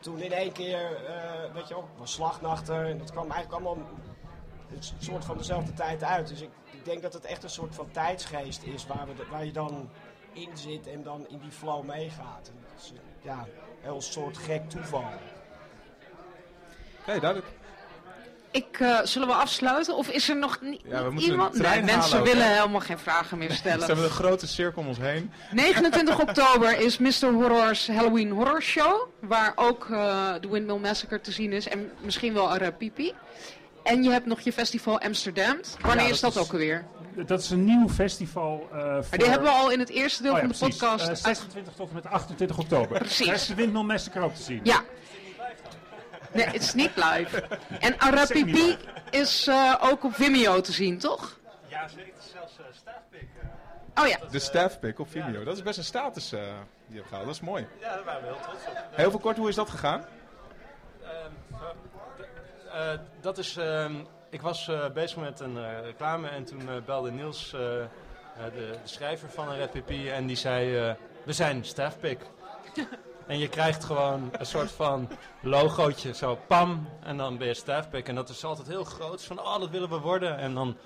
Toen in één keer, eh, weet je ook, was Slagnachter. En dat kwam eigenlijk allemaal een soort van dezelfde tijd uit. Dus ik, ik denk dat het echt een soort van tijdsgeest is waar, we, de- waar je dan in zit en dan in die flow meegaat. En dat is, eh, ja, heel soort gek toeval. Oké, duidelijk. Ik, eh, zullen we afsluiten? Of is er nog ni- Ja, we moeten iemand? een trein nee, mensen ook, willen hè? helemaal geen vragen meer Ze stellen. hebben een grote cirkel om ons heen. 29 oktober is Mr. Horror's Halloween Horror Show. Waar ook eh, de Windmill Massacre te zien is. En misschien wel Arapipi. En je hebt nog je festival Amsterdam. Wanneer Ja, is dat dat ook alweer? Dat is een nieuw festival. eh Maar voor... die hebben we al in het eerste deel Oh ja, van de precies. podcast. Eh, uit- 26 tot en met 28 oktober. Precies. Daar is de Windmill Massacre ook te zien. Ja. Nee, het is niet live. En Arapipi is eh, ook op Vimeo te zien, toch? Ja, zeker. Zelfs uh, staafpik. Oh ja. De staffpick op Vimeo. Dat is best een status eh, die je hebt gehaald. Dat is mooi. Ja, daar waren we heel trots op. Heel veel kort, hoe is dat gegaan? Eh, dat is, ehm, ik was eh, bezig met een eh, reclame en toen eh, belde Niels, eh, eh, de, de schrijver van een RPP, en die zei, eh, we zijn staffpick. en je krijgt gewoon een soort van logootje, zo pam, en dan ben je staffpick. En dat is altijd heel groot, van oh, dat willen we worden. En dan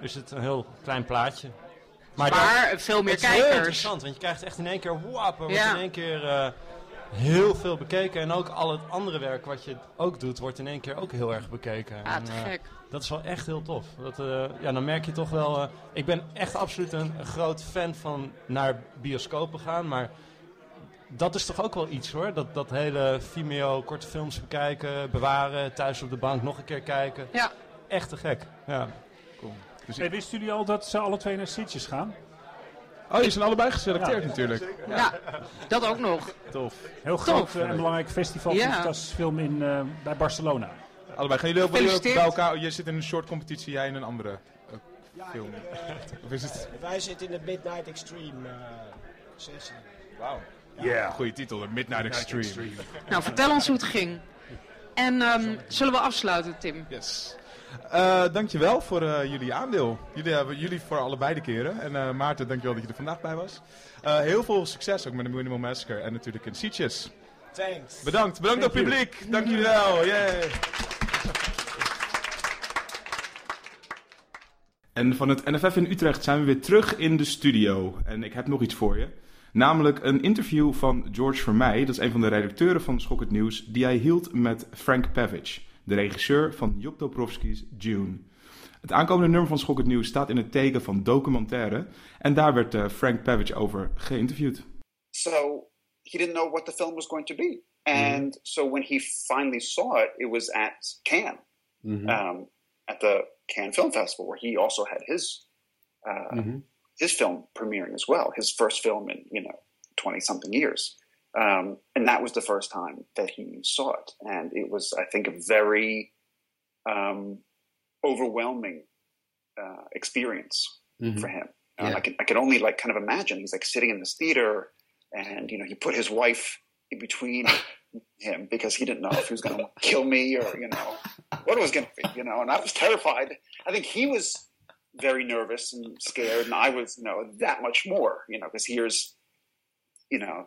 is het een heel klein plaatje. Maar veel meer het is heel kijkers. interessant, want je krijgt echt in één keer, wap, er wordt Ja. in één keer... eh, heel veel bekeken. En ook al het andere werk wat je ook doet, wordt in één keer ook heel erg bekeken. Ah, te eh, gek. dat is wel echt heel tof. Dat, eh, ja, dan merk je toch wel... eh, ik ben echt absoluut een, een groot fan van naar bioscopen gaan, maar... Dat is toch ook wel iets hoor. Dat, dat hele Vimeo korte films bekijken, bewaren, thuis op de bank nog een keer kijken. Ja. Echt te gek. Ja. Cool. Dus hey, wisten jullie al dat ze alle twee naar Sitges gaan? Oh, die zijn allebei geselecteerd Ja. natuurlijk. Ja, dat ook nog. Tof. Heel groot Tof. eh, en belangrijk festival Ja. film in, eh, bij Barcelona. Allebei. Gaan jullie ook bij elkaar? Oh, jij zit in een short competitie, jij in een andere eh, film. Of is het... Wij zitten in de Midnight Extreme eh, sessie. Wauw. Ja. Goeie titel, de Midnight Extreme. Nou, vertel ons hoe het ging. En ehm, zullen we afsluiten, Tim? Yes. Eh, dankjewel voor eh, jullie aandeel. Jullie hebben jullie voor allebei de keren. En eh, Maarten, dankjewel dat je er vandaag bij was. Eh, heel veel succes ook met de Minimal Massacre en natuurlijk in Sitges. Thanks. Bedankt, bedankt Thank publiek. Dank jullie wel. Yay. En van het NFF in Utrecht zijn we weer terug in de studio. En ik heb nog iets voor je. Namelijk een interview van George Vermeij, dat is een van de redacteuren van Schok het Nieuws, die hij hield met Frank Pavich, de regisseur van Job Dobrovski's June. Het aankomende nummer van Schok het Nieuws staat in het teken van documentaire en daar werd eh, Frank Pavich over geïnterviewd. So he didn't know what the film was going to be. And so when he finally saw it, it was at Cannes, um, at the Cannes Film Festival, where he also had his uh, his film premiering as well, his first film in you know twenty something years. Um, and that was the first time that he saw it, and it was, I think, a very um, overwhelming uh, experience for him. Um, Yeah. I can I can only like kind of imagine. He's like sitting in this theater, and you know he put his wife in between him because he didn't know if he was going to kill me or you know what it was going to be. You know, and I was terrified. I think he was very nervous and scared, and I was you know that much more. You know, because here's you know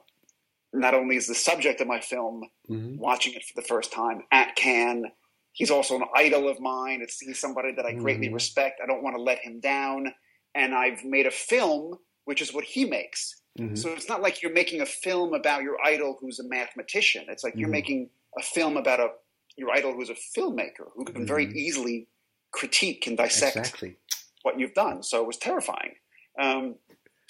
not only is the subject of my film watching it for the first time at Cannes. He's also an idol of mine. It's he's somebody that I greatly Mhm. respect. I don't want to let him down. And I've made a film, which is what he makes. Mhm. So it's not like you're making a film about your idol who's a mathematician. It's like you're Mhm. making a film about a your idol who's a filmmaker who can very Mhm. easily critique and dissect Exactly. what you've done. So it was terrifying. Um,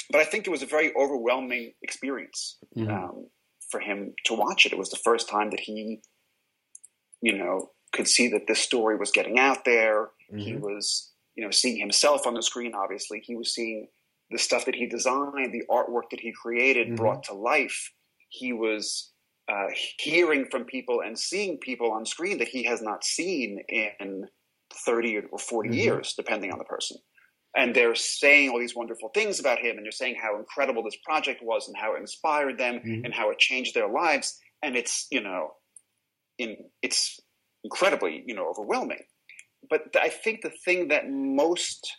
but I think it was a very overwhelming experience Mhm. um, for him to watch it. It was the first time that he, you know, could see that this story was getting out there. He Mhm. was, you know, seeing himself on the screen. Obviously, he was seeing the stuff that he designed, the artwork that he created, Mhm. brought to life. He was uh, hearing from people and seeing people on screen that he has not seen in 30 or 40 Mhm. years, depending on the person. And they're saying all these wonderful things about him, and they're saying how incredible this project was, and how it inspired them, Mhm. and how it changed their lives. And it's you know, in it's incredibly you know overwhelming. But I think the thing that most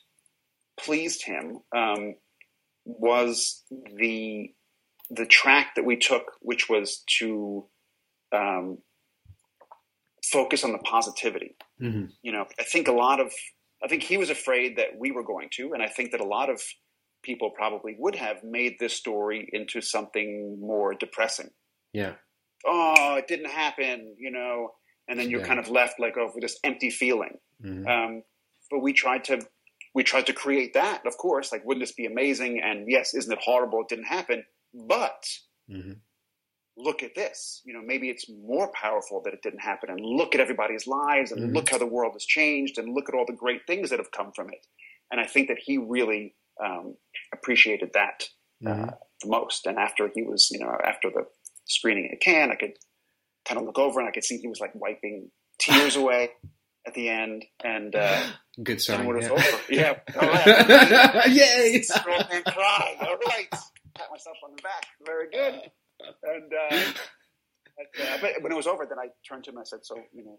pleased him um, was the the track that we took, which was to um, focus on the positivity Mhm. you know i think a lot of i think he was afraid that we were going to and i think that a lot of people probably would have made this story into something more depressing Yeah. oh, it didn't happen, you know, and then you're Yeah. kind of left like over this empty feeling. Mhm. Um, but we tried to we tried to create that, of course. Like, wouldn't this be amazing? And yes, isn't it horrible? It didn't happen. But Mhm. Look at this. You know, maybe it's more powerful that it didn't happen. And look at everybody's lives, and Mhm. look how the world has changed, and look at all the great things that have come from it. And I think that he really um, appreciated that Mhm. the most. And after he was, you know, after the screening at Cannes, I could kind of look over and I could see he was like wiping tears away at the end. And uh, Good sign. and yeah. over, yeah, all right. Yay! Man cry. All right, pat myself on the back. Very good. And uh, but, uh, but when it was over, then I turned to him and I said, "So, you know,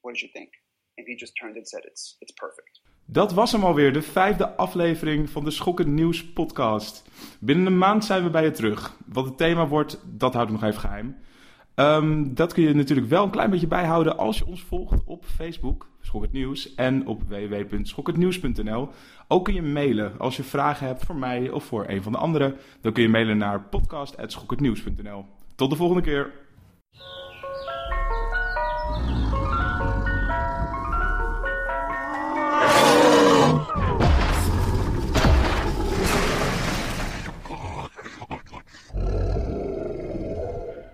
what did you think?" And he just turned and said, "It's it's perfect." Dat was hem alweer, de vijfde aflevering van de Schokkend Nieuws podcast. Binnen een maand zijn we bij je terug. Wat het thema wordt, dat houden we nog even geheim. Ehm, dat kun je natuurlijk wel een klein beetje bijhouden als je ons volgt op Facebook, Schokkend Nieuws, en op www.schokkendnieuws.nl. Ook kun je mailen als je vragen hebt voor mij of voor een van de anderen. Dan kun je mailen naar podcast.schokkendnieuws.nl. Tot de volgende keer.